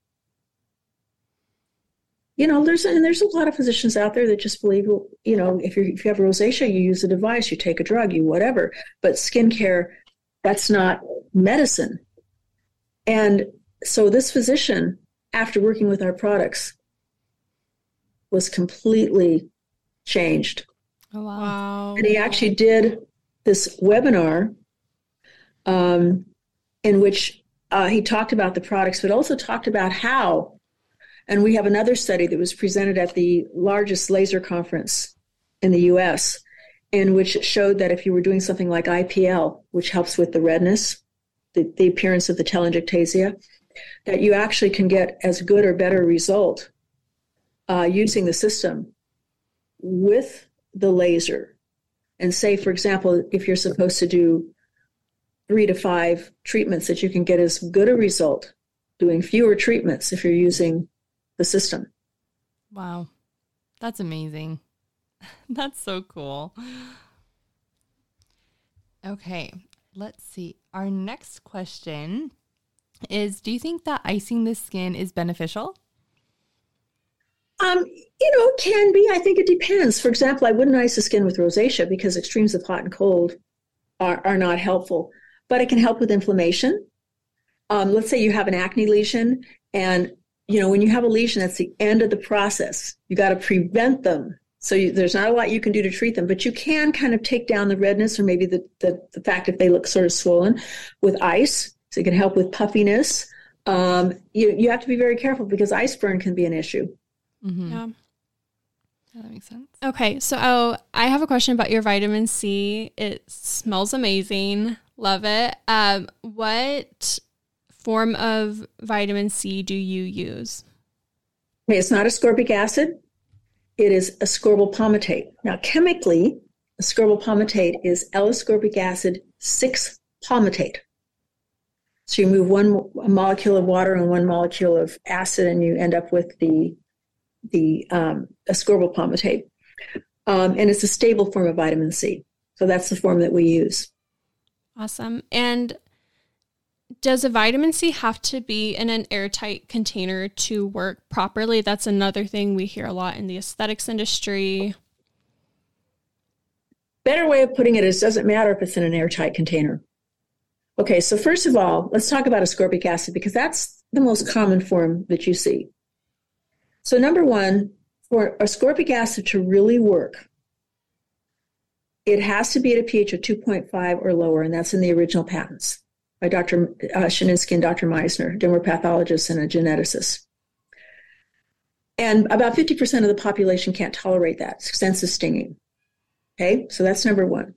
You know, there's and there's a lot of physicians out there that just believe, you know, if you if you have rosacea, you use a device, you take a drug, you whatever. But skincare, that's not medicine. And so this physician, after working with our products, was completely changed. Oh, wow. And he actually did this webinar um, in which uh, he talked about the products, but also talked about how. And we have another study that was presented at the largest laser conference in the US, in which it showed that if you were doing something like IPL, which helps with the redness, the, the appearance of the telangiectasia, that you actually can get as good or better result uh, using the system with the laser. And say, for example, if you're supposed to do three to five treatments that you can get as good a result doing fewer treatments if you're using the system. Wow. That's amazing. That's so cool. Okay, let's see. Our next question is Do you think that icing the skin is beneficial? Um, you know, can be. I think it depends. For example, I wouldn't ice the skin with rosacea because extremes of hot and cold are, are not helpful but it can help with inflammation. Um, let's say you have an acne lesion, and you know when you have a lesion, that's the end of the process. You got to prevent them. So you, there's not a lot you can do to treat them, but you can kind of take down the redness or maybe the, the, the fact if they look sort of swollen with ice. So it can help with puffiness. Um, you you have to be very careful because ice burn can be an issue. Mm-hmm. Yeah. Yeah, that makes sense. Okay, so oh, I have a question about your vitamin C. It smells amazing. Love it. Um, what form of vitamin C do you use? It's not ascorbic acid. It is ascorbyl palmitate. Now, chemically, ascorbyl palmitate is L-ascorbic acid 6 palmitate. So you move one molecule of water and one molecule of acid, and you end up with the the um, ascorbyl palmitate. Um, and it's a stable form of vitamin C. So that's the form that we use. Awesome. And does a vitamin C have to be in an airtight container to work properly? That's another thing we hear a lot in the aesthetics industry. Better way of putting it is doesn't matter if it's in an airtight container. Okay, so first of all, let's talk about ascorbic acid because that's the most common form that you see. So, number one, for ascorbic acid to really work, it has to be at a pH of 2.5 or lower, and that's in the original patents by Dr. Uh, Shaninsky and Dr. Meisner, dermal pathologists and a geneticist. And about 50% of the population can't tolerate that, extensive stinging. Okay, so that's number one.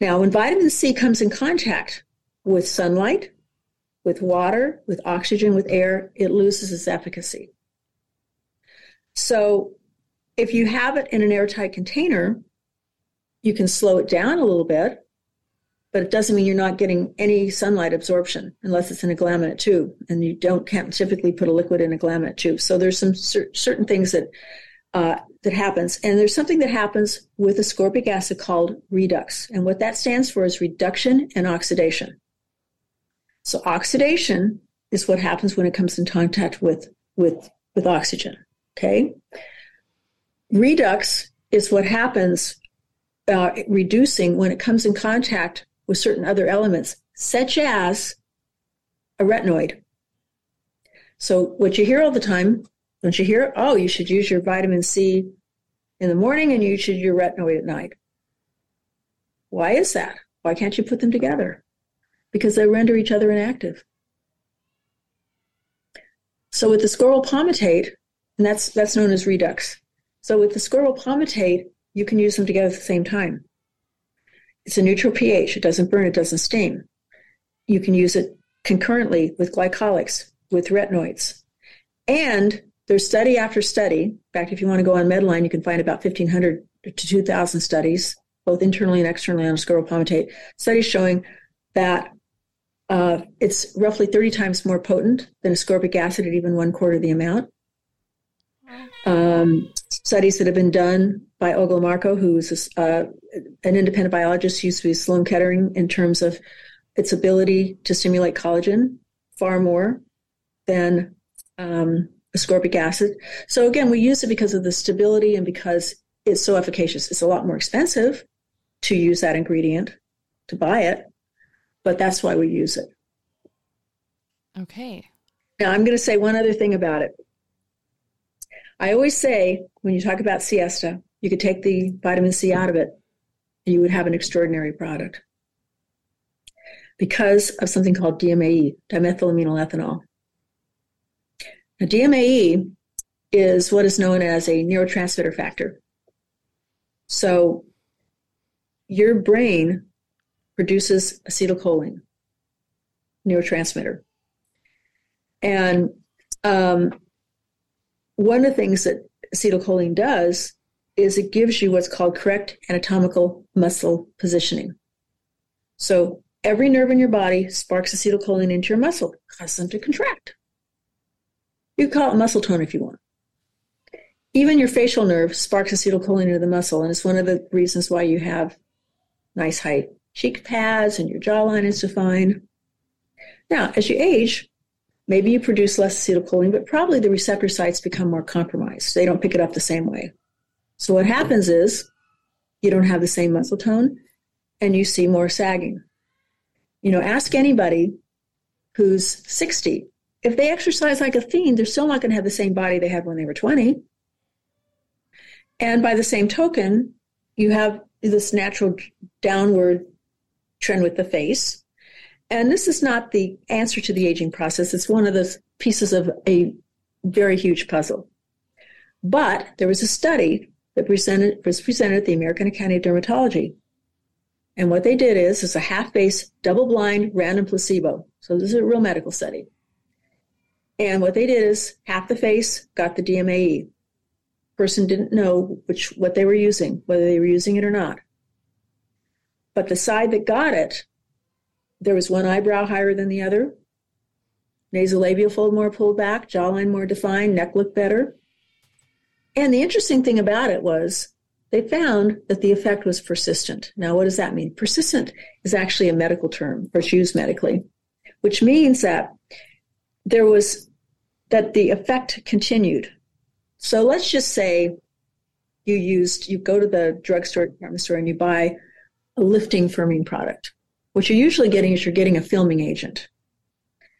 Now, when vitamin C comes in contact with sunlight, with water, with oxygen, with air, it loses its efficacy. So if you have it in an airtight container, you can slow it down a little bit, but it doesn't mean you're not getting any sunlight absorption unless it's in a glaminate tube, and you don't can't typically put a liquid in a glaminate tube. So there's some cer- certain things that uh, that happens. And there's something that happens with ascorbic acid called redox. And what that stands for is reduction and oxidation. So oxidation is what happens when it comes in contact with, with, with oxygen. Okay. Redox is what happens uh, reducing when it comes in contact with certain other elements, such as a retinoid. So what you hear all the time, don't you hear? Oh, you should use your vitamin C in the morning and you should use your retinoid at night. Why is that? Why can't you put them together? Because they render each other inactive. So with the ascorbyl palmitate, and that's that's known as redox. So with the ascorbyl palmitate, you can use them together at the same time. It's a neutral pH. It doesn't burn. It doesn't stain. You can use it concurrently with glycolics, with retinoids. And there's study after study. In fact, if you want to go on Medline, you can find about 1,500 to 2,000 studies, both internally and externally on ascorbyl palmitate. Studies showing that uh, it's roughly 30 times more potent than ascorbic acid at even one quarter the amount. Um, studies that have been done by Olga Marco, who's uh, an independent biologist, used to be Sloan Kettering, in terms of its ability to stimulate collagen far more than um, ascorbic acid. So again, we use it because of the stability and because it's so efficacious. It's a lot more expensive to use that ingredient to buy it, but that's why we use it. Okay. Now I'm going to say one other thing about it. I always say when you talk about C-Esta, you could take the vitamin C out of it, you would have an extraordinary product because of something called DMAE, dimethylamino ethanol. Now, DMAE is what is known as a neurotransmitter factor. So your brain produces acetylcholine, neurotransmitter. And um, one of the things that acetylcholine does is it gives you what's called correct anatomical muscle positioning. So every nerve in your body sparks acetylcholine into your muscle, causes them to contract. You call it muscle tone if you want. Even your facial nerve sparks acetylcholine into the muscle, and it's one of the reasons why you have nice height cheek pads and your jawline is defined. Now, as you age, maybe you produce less acetylcholine, but probably the receptor sites become more compromised. They don't pick it up the same way. So what happens is you don't have the same muscle tone and you see more sagging. You know, ask anybody who's 60 if they exercise like a fiend, they're still not going to have the same body they had when they were 20. And by the same token, you have this natural downward trend with the face. And this is not the answer to the aging process. It's one of the pieces of a very huge puzzle. But there was a study that presented, was presented at the American Academy of Dermatology. And what they did is, it's a half-face, double-blind, random placebo. So this is a real medical study. And what they did is half the face got the DMAE. Person didn't know which what they were using, whether they were using it or not. But the side that got it, there was one eyebrow higher than the other, nasolabial fold more pulled back, jawline more defined, neck looked better. And the interesting thing about it was they found that the effect was persistent. Now, what does that mean? Persistent is actually a medical term, or it's used medically, which means that there was that the effect continued. So let's just say you used, you go to the drugstore, department store, and you buy a lifting firming product. What you're usually getting is you're getting a filming agent.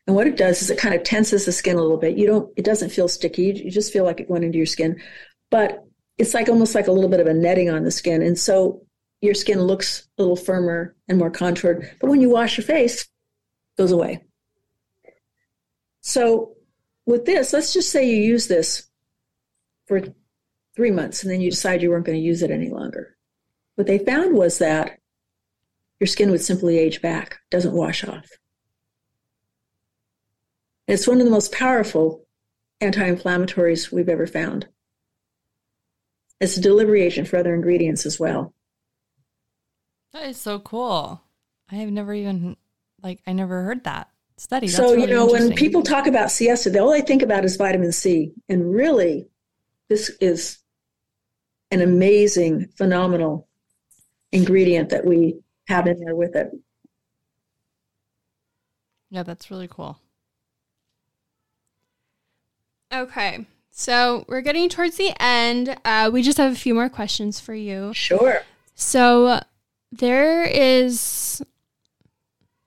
And what it does is it kind of tenses the skin a little bit. You don't, it doesn't feel sticky. You just feel like it went into your skin, but it's like almost like a little bit of a netting on the skin. And so your skin looks a little firmer and more contoured. But when you wash your face, it goes away. So with this, let's just say you use this for three months and then you decide you weren't going to use it any longer. What they found was that your skin would simply age back, doesn't wash off. It's one of the most powerful anti-inflammatories we've ever found. It's a delivery agent for other ingredients as well. That is so cool. I have never even like I never heard that study. That's so, really you know, when people talk about C-Esta, all they think about is vitamin C. And really, this is an amazing, phenomenal ingredient that we have in there with it. Yeah, that's really cool. Okay. So we're getting towards the end. Uh, we just have a few more questions for you. Sure. So there is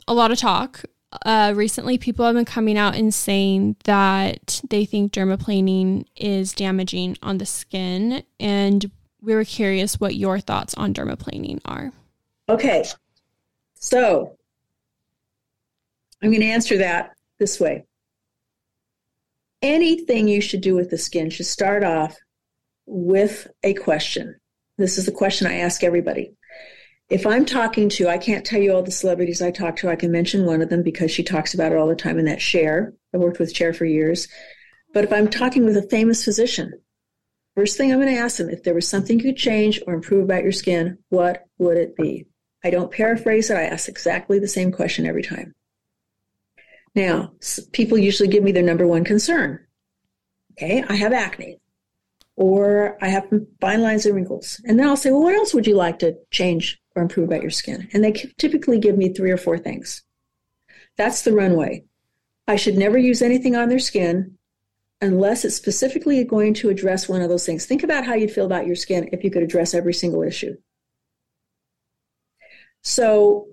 a lot of talk. Uh, recently, people have been coming out and saying that they think dermaplaning is damaging on the skin. And we were curious what your thoughts on dermaplaning are. Okay. So I'm going to answer that this way anything you should do with the skin should start off with a question. This is the question I ask everybody. If I'm talking to, I can't tell you all the celebrities I talk to. I can mention one of them because she talks about it all the time, and that's Cher. I worked with Cher for years. But if I'm talking with a famous physician, first thing I'm going to ask them if there was something you could change or improve about your skin, what would it be? I don't paraphrase it. I ask exactly the same question every time. Now, people usually give me their number one concern. Okay, I have acne, or I have fine lines and wrinkles. And then I'll say, well, what else would you like to change or improve about your skin? And they typically give me three or four things. That's the runway. I should never use anything on their skin unless it's specifically going to address one of those things. Think about how you'd feel about your skin if you could address every single issue. So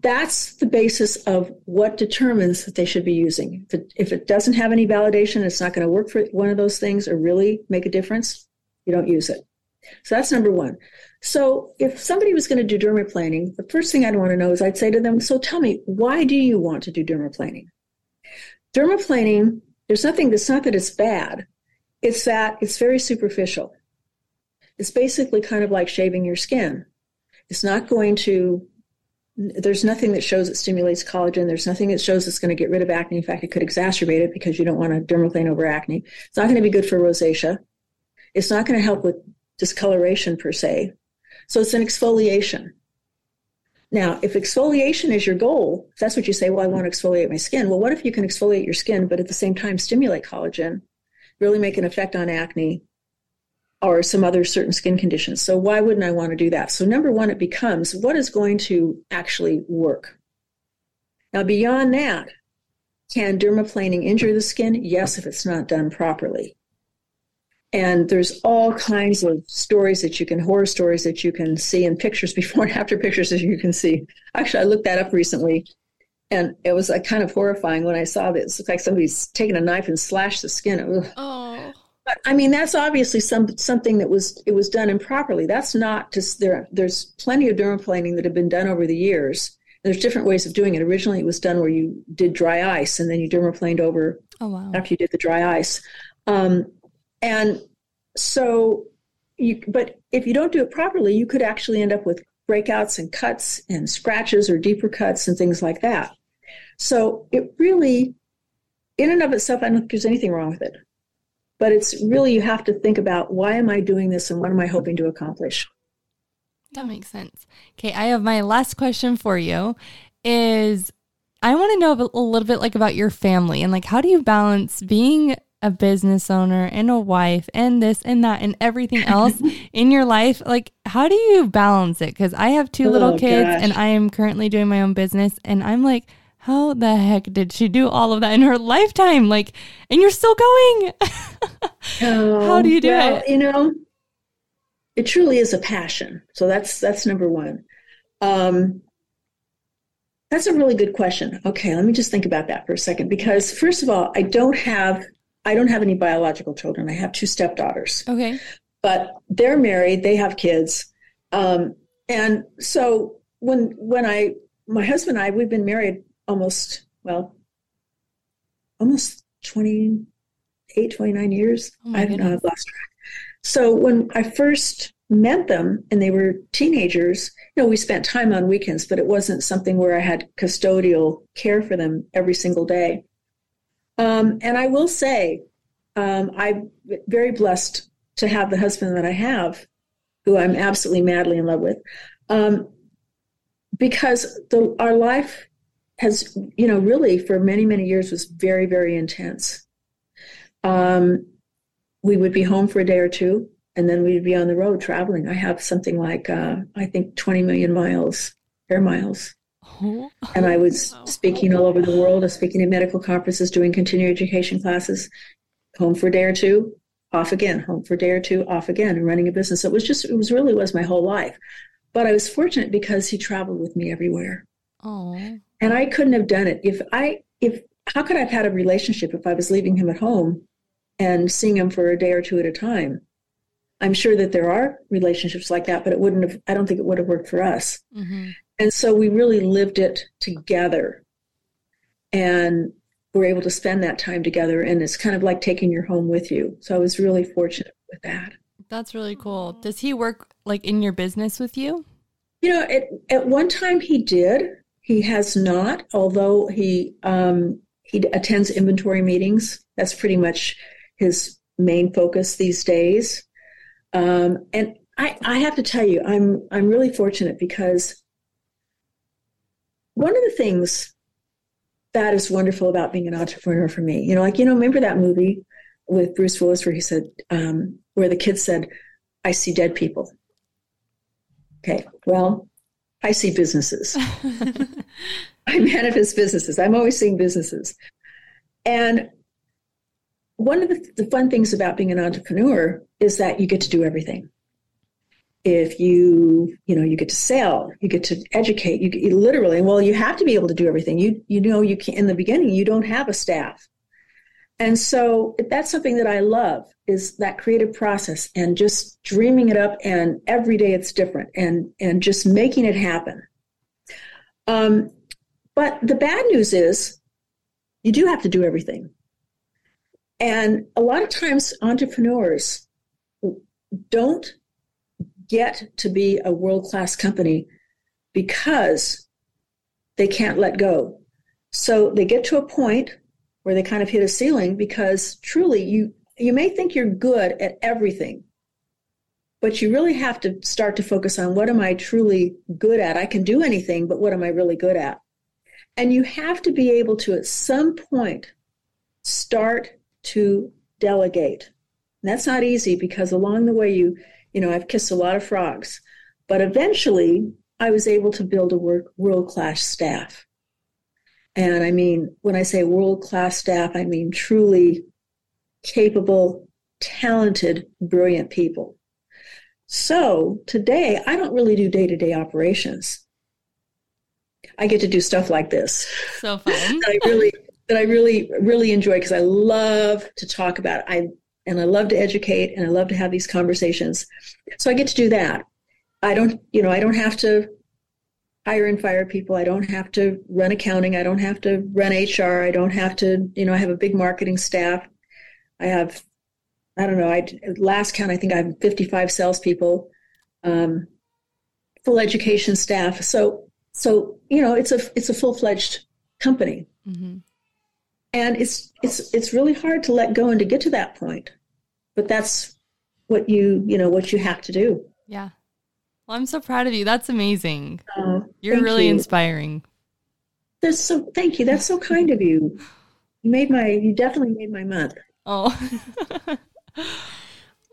that's the basis of what determines that they should be using. If it, if it doesn't have any validation, it's not going to work for one of those things or really make a difference, you don't use it. So that's number one. So if somebody was going to do dermaplaning, the first thing I'd want to know is I'd say to them, so tell me, why do you want to do dermaplaning? Dermaplaning, there's nothing that's not that it's bad. It's that it's very superficial. It's basically kind of like shaving your skin. It's not going to there's nothing that shows it stimulates collagen. There's nothing that shows it's going to get rid of acne. In fact, it could exacerbate it because you don't want to dermaplane over acne. It's not going to be good for rosacea. It's not going to help with discoloration per se. So it's an exfoliation. Now, if exfoliation is your goal, if that's what you say, well, I want to exfoliate my skin. Well, what if you can exfoliate your skin, but at the same time stimulate collagen, really make an effect on acne, or some other certain skin conditions. So why wouldn't I want to do that? So number one, it becomes what is going to actually work? Now beyond that, can dermaplaning injure the skin? Yes, if it's not done properly. And there's all kinds of stories that you can, horror stories that you can see and pictures before and after pictures that you can see. Actually, I looked that up recently and it was like kind of horrifying when I saw this. It looked like somebody's taken a knife and slashed the skin. Oh. But I mean, that's obviously some something that was it was done improperly. That's not just there. There's plenty of dermaplaning that have been done over the years. There's different ways of doing it. Originally, it was done where you did dry ice and then you dermaplaned over oh, wow. after you did the dry ice. Um, and so, you but if you don't do it properly, you could actually end up with breakouts and cuts and scratches or deeper cuts and things like that. So it really, in and of itself, I don't think there's anything wrong with it but it's really you have to think about why am I doing this and what am I hoping to accomplish. That makes sense. Okay, I have my last question for you is I want to know a little bit like about your family and like how do you balance being a business owner and a wife and this and that and everything else in your life like how do you balance it because i have two oh, little kids gosh. and i am currently doing my own business and i'm like how the heck did she do all of that in her lifetime? Like, and you're still going. oh, how do you do well, it? You know, it truly is a passion. So that's that's number one. Um, that's a really good question. Okay, let me just think about that for a second. Because first of all, I don't have I don't have any biological children. I have two stepdaughters. Okay, but they're married. They have kids, um, and so when when I my husband and I we've been married almost, well, almost 28, 29 years. Oh I've uh, lost track. So when I first met them and they were teenagers, you know, we spent time on weekends, but it wasn't something where I had custodial care for them every single day. Um, and I will say, um, I'm very blessed to have the husband that I have, who I'm absolutely madly in love with, um, because the, our life has, you know, really for many, many years was very, very intense. Um, we would be home for a day or two, and then we'd be on the road traveling. I have something like uh, I think 20 million miles air miles. Oh. And I was speaking all over the world, I was speaking at medical conferences, doing continuing education classes, home for a day or two, off again, home for a day or two, off again, and running a business. So it was just, it was really was my whole life. But I was fortunate because he traveled with me everywhere. Oh. And I couldn't have done it if I, if, how could I have had a relationship if I was leaving him at home and seeing him for a day or two at a time? I'm sure that there are relationships like that, but it wouldn't have, I don't think it would have worked for us. Mm-hmm. And so we really lived it together and we're able to spend that time together. And it's kind of like taking your home with you. So I was really fortunate with that. That's really cool. Does he work like in your business with you? You know, at, at one time he did. He has not, although he um, he attends inventory meetings. That's pretty much his main focus these days. Um, and I, I have to tell you, I'm I'm really fortunate because one of the things that is wonderful about being an entrepreneur for me, you know, like, you know, remember that movie with Bruce Willis where he said, um, where the kid said, I see dead people. Okay, well, I see businesses. I manifest businesses. I'm always seeing businesses. And one of the, the, fun things about being an entrepreneur is that you get to do everything if you you know you get to sell you get to educate you, you, literally well you have to be able to do everything you you know you can in the beginning you don't have a staff and so that's something that i love is that creative process and just dreaming it up and every day it's different and and just making it happen um, but the bad news is you do have to do everything and a lot of times entrepreneurs don't get to be a world class company because they can't let go. So they get to a point where they kind of hit a ceiling because truly you you may think you're good at everything but you really have to start to focus on what am I truly good at? I can do anything, but what am I really good at? And you have to be able to at some point start to delegate. And that's not easy because along the way you you know, I've kissed a lot of frogs. But eventually, I was able to build a work world class staff. And I mean, when I say world class staff, I mean truly capable, talented, brilliant people. So today, I don't really do day to day operations. I get to do stuff like this. So fun. that I really, that I really, really enjoy because I love to talk about it. I and I love to educate and I love to have these conversations. So I get to do that. I don't, you know, I don't have to hire and fire people. I don't have to run accounting. I don't have to run HR. I don't have to, you know, I have a big marketing staff. I have, I don't know, I last count, I think I have 55 salespeople, um, full education staff. So, so, you know, it's a, it's a full fledged company. Mm-hmm and it's it's it's really hard to let go and to get to that point but that's what you you know what you have to do yeah well i'm so proud of you. That's amazing. Uh, you're really you. inspiring. That's so thank you. That's so kind of you. You made my you definitely made my month. Oh.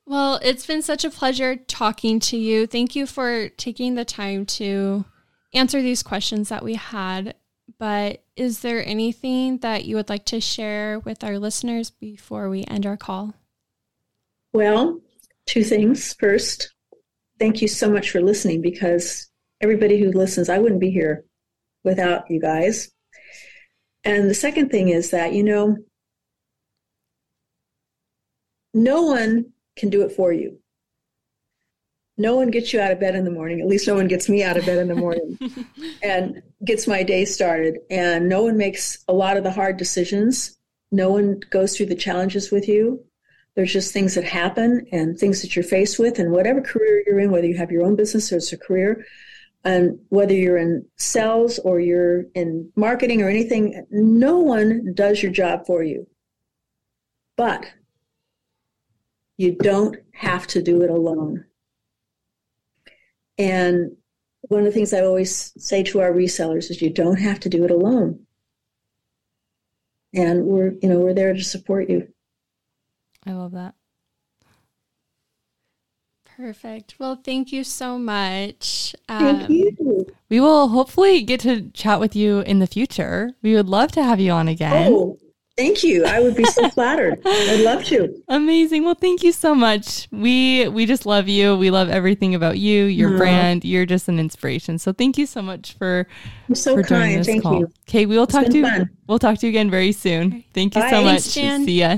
Well it's been such a pleasure talking to you. Thank you for taking the time to answer these questions that we had. But is there anything that you would like to share with our listeners before we end our call? Well, two things. First, thank you so much for listening because everybody who listens, I wouldn't be here without you guys. And the second thing is that, you know, no one can do it for you no one gets you out of bed in the morning. At least no one gets me out of bed in the morning and gets my day started. And no one makes a lot of the hard decisions. No one goes through the challenges with you. There's just things that happen and things that you're faced with. And whatever career you're in, whether you have your own business or it's a career, and whether you're in sales or you're in marketing or anything, no one does your job for you. But you don't have to do it alone. And one of the things I always say to our resellers is you don't have to do it alone. And we're, you know, we're there to support you. I love that. Perfect. Well, thank you so much. Thank Um, you. We will hopefully get to chat with you in the future. We would love to have you on again. Oh, thank you. I would be so flattered. I'd love to. Amazing. Well, thank you so much. We we just love you. We love everything about you, your Aw. brand. You're just an inspiration. So thank you so much for You're so for joining kind. this Thank call. you. Okay, we will talk to you. fun. We'll talk to you again very soon. Thank you Bye. so much. Jan. See ya.